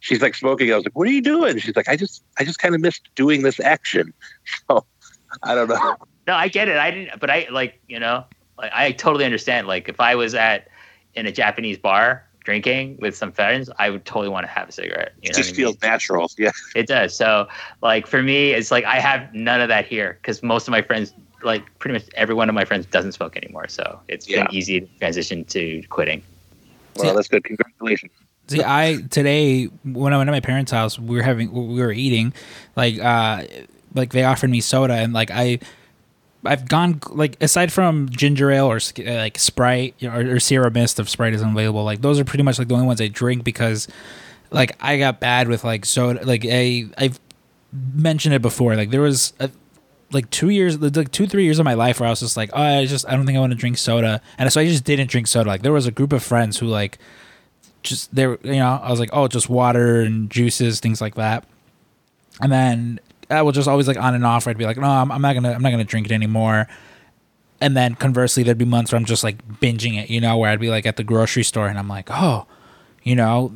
she's like smoking. I was like, "What are you doing?" She's like, "I just I just kind of missed doing this action." So I don't know. No, I get it. I didn't, but I like you know, like I totally understand. Like if I was at in a Japanese bar drinking with some friends, I would totally want to have a cigarette. You know it just feels mean? natural. Yeah, it does. So like for me, it's like I have none of that here because most of my friends, like pretty much every one of my friends, doesn't smoke anymore. So it's yeah. been easy to transition to quitting. Well, that's good. Congratulations. See, I today when I went to my parents' house, we were having we were eating, like uh, like they offered me soda, and like I I've gone like aside from ginger ale or uh, like Sprite or, or Sierra Mist if Sprite isn't available, like those are pretty much like the only ones I drink because like I got bad with like soda. Like I I've mentioned it before. Like there was a, like two years, like two three years of my life where I was just like, oh, I just I don't think I want to drink soda, and so I just didn't drink soda. Like there was a group of friends who like just there, you know, I was like, oh, just water and juices, things like that, and then I will just always like on and off. I'd be like, no, I'm, I'm not gonna, I'm not gonna drink it anymore. And then conversely, there'd be months where I'm just like binging it, you know, where I'd be like at the grocery store and I'm like, oh, you know,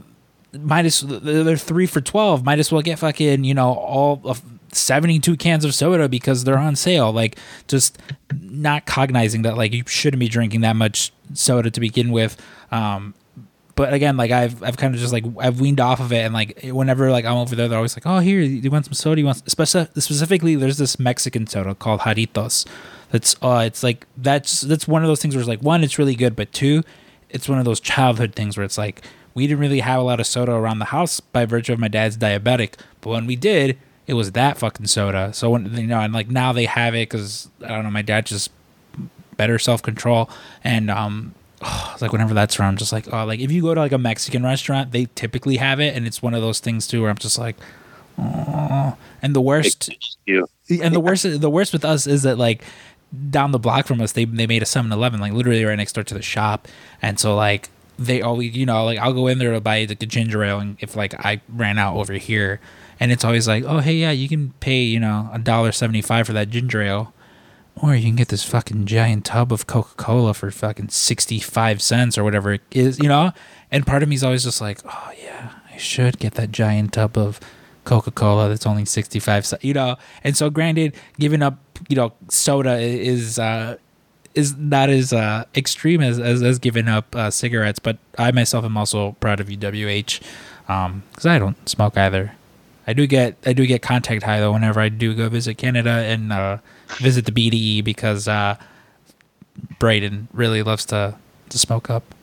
might as they're three for twelve. Might as well get fucking, you know, all of 72 cans of soda because they're on sale. Like just not cognizing that like you shouldn't be drinking that much soda to begin with. Um, but again, like I've I've kind of just like I've weaned off of it, and like whenever like I'm over there, they're always like, "Oh, here, you want some soda? You want?" Speci- specifically, there's this Mexican soda called Jarritos. That's uh, it's like that's that's one of those things where it's like one, it's really good, but two, it's one of those childhood things where it's like we didn't really have a lot of soda around the house by virtue of my dad's diabetic, but when we did, it was that fucking soda. So when you know, and like now they have it because I don't know, my dad just better self control, and um, oh, it's like whenever that's around, just like oh, like if you go to like a Mexican restaurant, they typically have it, and it's one of those things too where I'm just like, oh. And the worst, and the worst, the worst with us is that like down the block from us, they they made a 7-Eleven like literally right next door to the shop, and so like they always, you know, like I'll go in there to buy like a ginger ale, and if like I ran out over here, and it's always like, oh hey yeah, you can pay you know a dollar seventy five for that ginger ale or you can get this fucking giant tub of Coca Cola for fucking 65 cents or whatever it is, you know? And part of me is always just like, oh, yeah, I should get that giant tub of Coca Cola that's only 65 cents, you know? And so, granted, giving up, you know, soda is, uh, is not as uh, extreme as, as, as giving up uh, cigarettes, but I myself am also proud of UWH because um, I don't smoke either. I do get I do get contact high though whenever I do go visit Canada and uh, visit the BDE because uh, Braden really loves to to smoke up.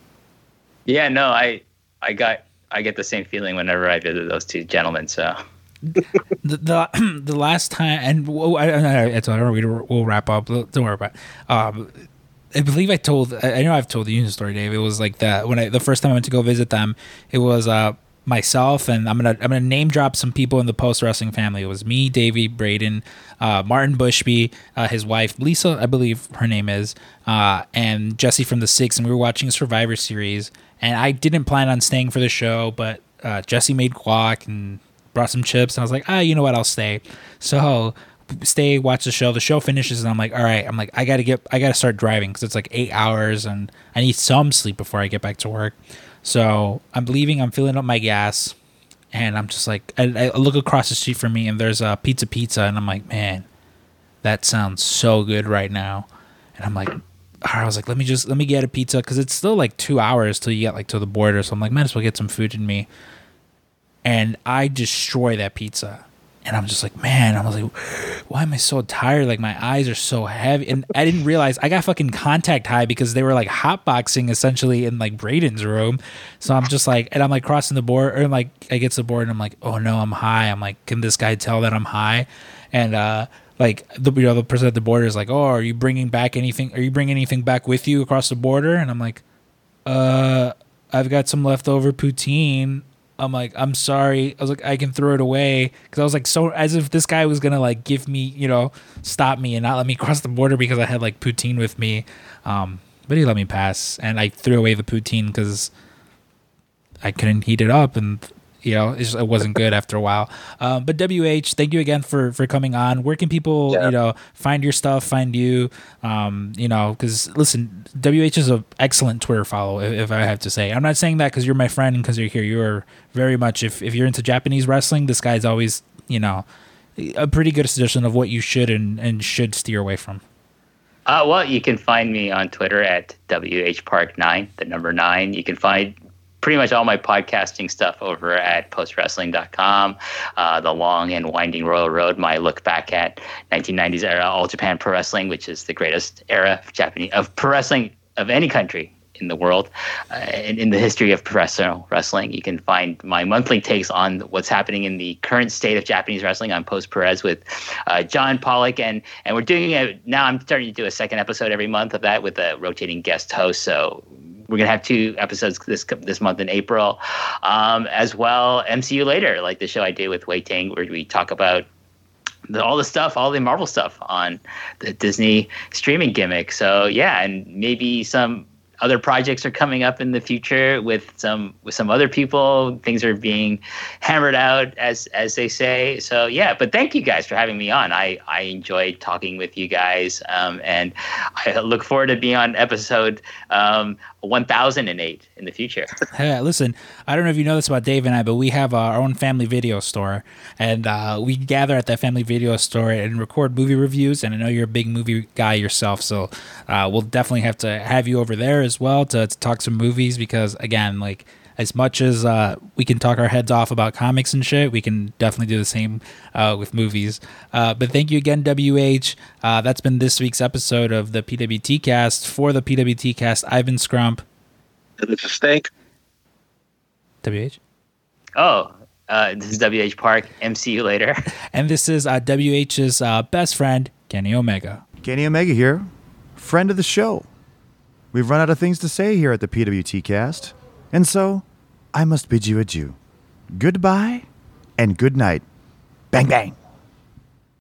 Yeah, no, I I got I get the same feeling whenever I visit those two gentlemen. So the, the, the last time and I, I, I told her we we'll wrap up. Don't worry about. It. Um, I believe I told I know I've told the story, Dave. It was like that when I the first time I went to go visit them. It was uh myself and I'm gonna I'm gonna name drop some people in the post wrestling family. It was me, Davey, Braden, uh, Martin Bushby, uh, his wife Lisa, I believe her name is, uh, and Jesse from the Six, and we were watching Survivor series. And I didn't plan on staying for the show, but uh, Jesse made guac and brought some chips, and I was like, ah, you know what, I'll stay. So stay, watch the show. The show finishes, and I'm like, all right, I'm like, I gotta get, I gotta start driving because it's like eight hours, and I need some sleep before I get back to work. So I'm leaving. I'm filling up my gas, and I'm just like, I, I look across the street from me, and there's a pizza pizza, and I'm like, man, that sounds so good right now. And I'm like, I was like, let me just let me get a pizza because it's still like two hours till you get like to the border. So I'm like, might as well get some food in me. And I destroy that pizza and I'm just like, man, I was like, why am I so tired? Like my eyes are so heavy, and I didn't realize I got fucking contact high because they were like hotboxing essentially in like Braden's room. So I'm just like, and I'm like crossing the board, or like I get to the board, and I'm like, oh no, I'm high. I'm like, can this guy tell that I'm high? And uh, like the you know the person at the border is like, oh, are you bringing back anything? Are you bringing anything back with you across the border? And I'm like, uh, I've got some leftover poutine I'm like, I'm sorry. I was like, I can throw it away because I was like, so as if this guy was gonna like give me, you know, stop me and not let me cross the border because I had like poutine with me. Um, but he let me pass, and I threw away the poutine because I couldn't heat it up, and you know, it, just, it wasn't good after a while. Um, but WH, thank you again for for coming on. Where can people, Yeah. you know, find your stuff, find you? Um, you know, because listen, WH is an excellent Twitter follow, if, if I have to say. I'm not saying that because you're my friend and because you're here. You're very much if if you're into Japanese wrestling, this guy's always, you know, a pretty good suggestion of what you should and and should steer away from. Uh, well, you can find me on Twitter at WHPark9, the number nine. You can find pretty much all my podcasting stuff over at postwrestling.com. Uh, the long and winding Royal Road, my look back at 1990s era All Japan Pro Wrestling, which is the greatest era of Japanese of pro wrestling of any country in the world, uh, in, in the history of professional wrestling. You can find my monthly takes on what's happening in the current state of Japanese wrestling on Post Puroresu with uh, John Pollock, and and we're doing it now. I'm starting to do a second episode every month of that with a rotating guest host. So we're gonna have two episodes this this month in April, um, as well. MCU later, like the show I did with Wei Ting, where we talk about the, all the stuff, all the Marvel stuff on the Disney streaming gimmick. So yeah, and maybe some other projects are coming up in the future with some with some other people. Things are being hammered out as as they say. So yeah, but thank you guys for having me on. I I enjoyed talking with you guys, um, and I look forward to being on episode um, 1008 in the future. Hey, listen, I don't know if you know this about Dave and I, but we have uh, our own family video store, and uh, we gather at that family video store and record movie reviews. And I know you're a big movie guy yourself, so uh, we'll definitely have to have you over there as well to, to talk some movies because, again, like as much as uh, we can talk our heads off about comics and shit, we can definitely do the same uh, with movies. Uh, but thank you again, WH. Uh, that's been this week's episode of the PWT Cast. For the PWT Cast, I've been Scrump. And it's a stink. WH. Oh, uh, this is WH Park. MCU later. And this is uh, WH's uh, best friend, Kenny Omega. Kenny Omega here, friend of the show. We've run out of things to say here at the PWT cast, and so I must bid you adieu. Goodbye and good night. Bang, bang.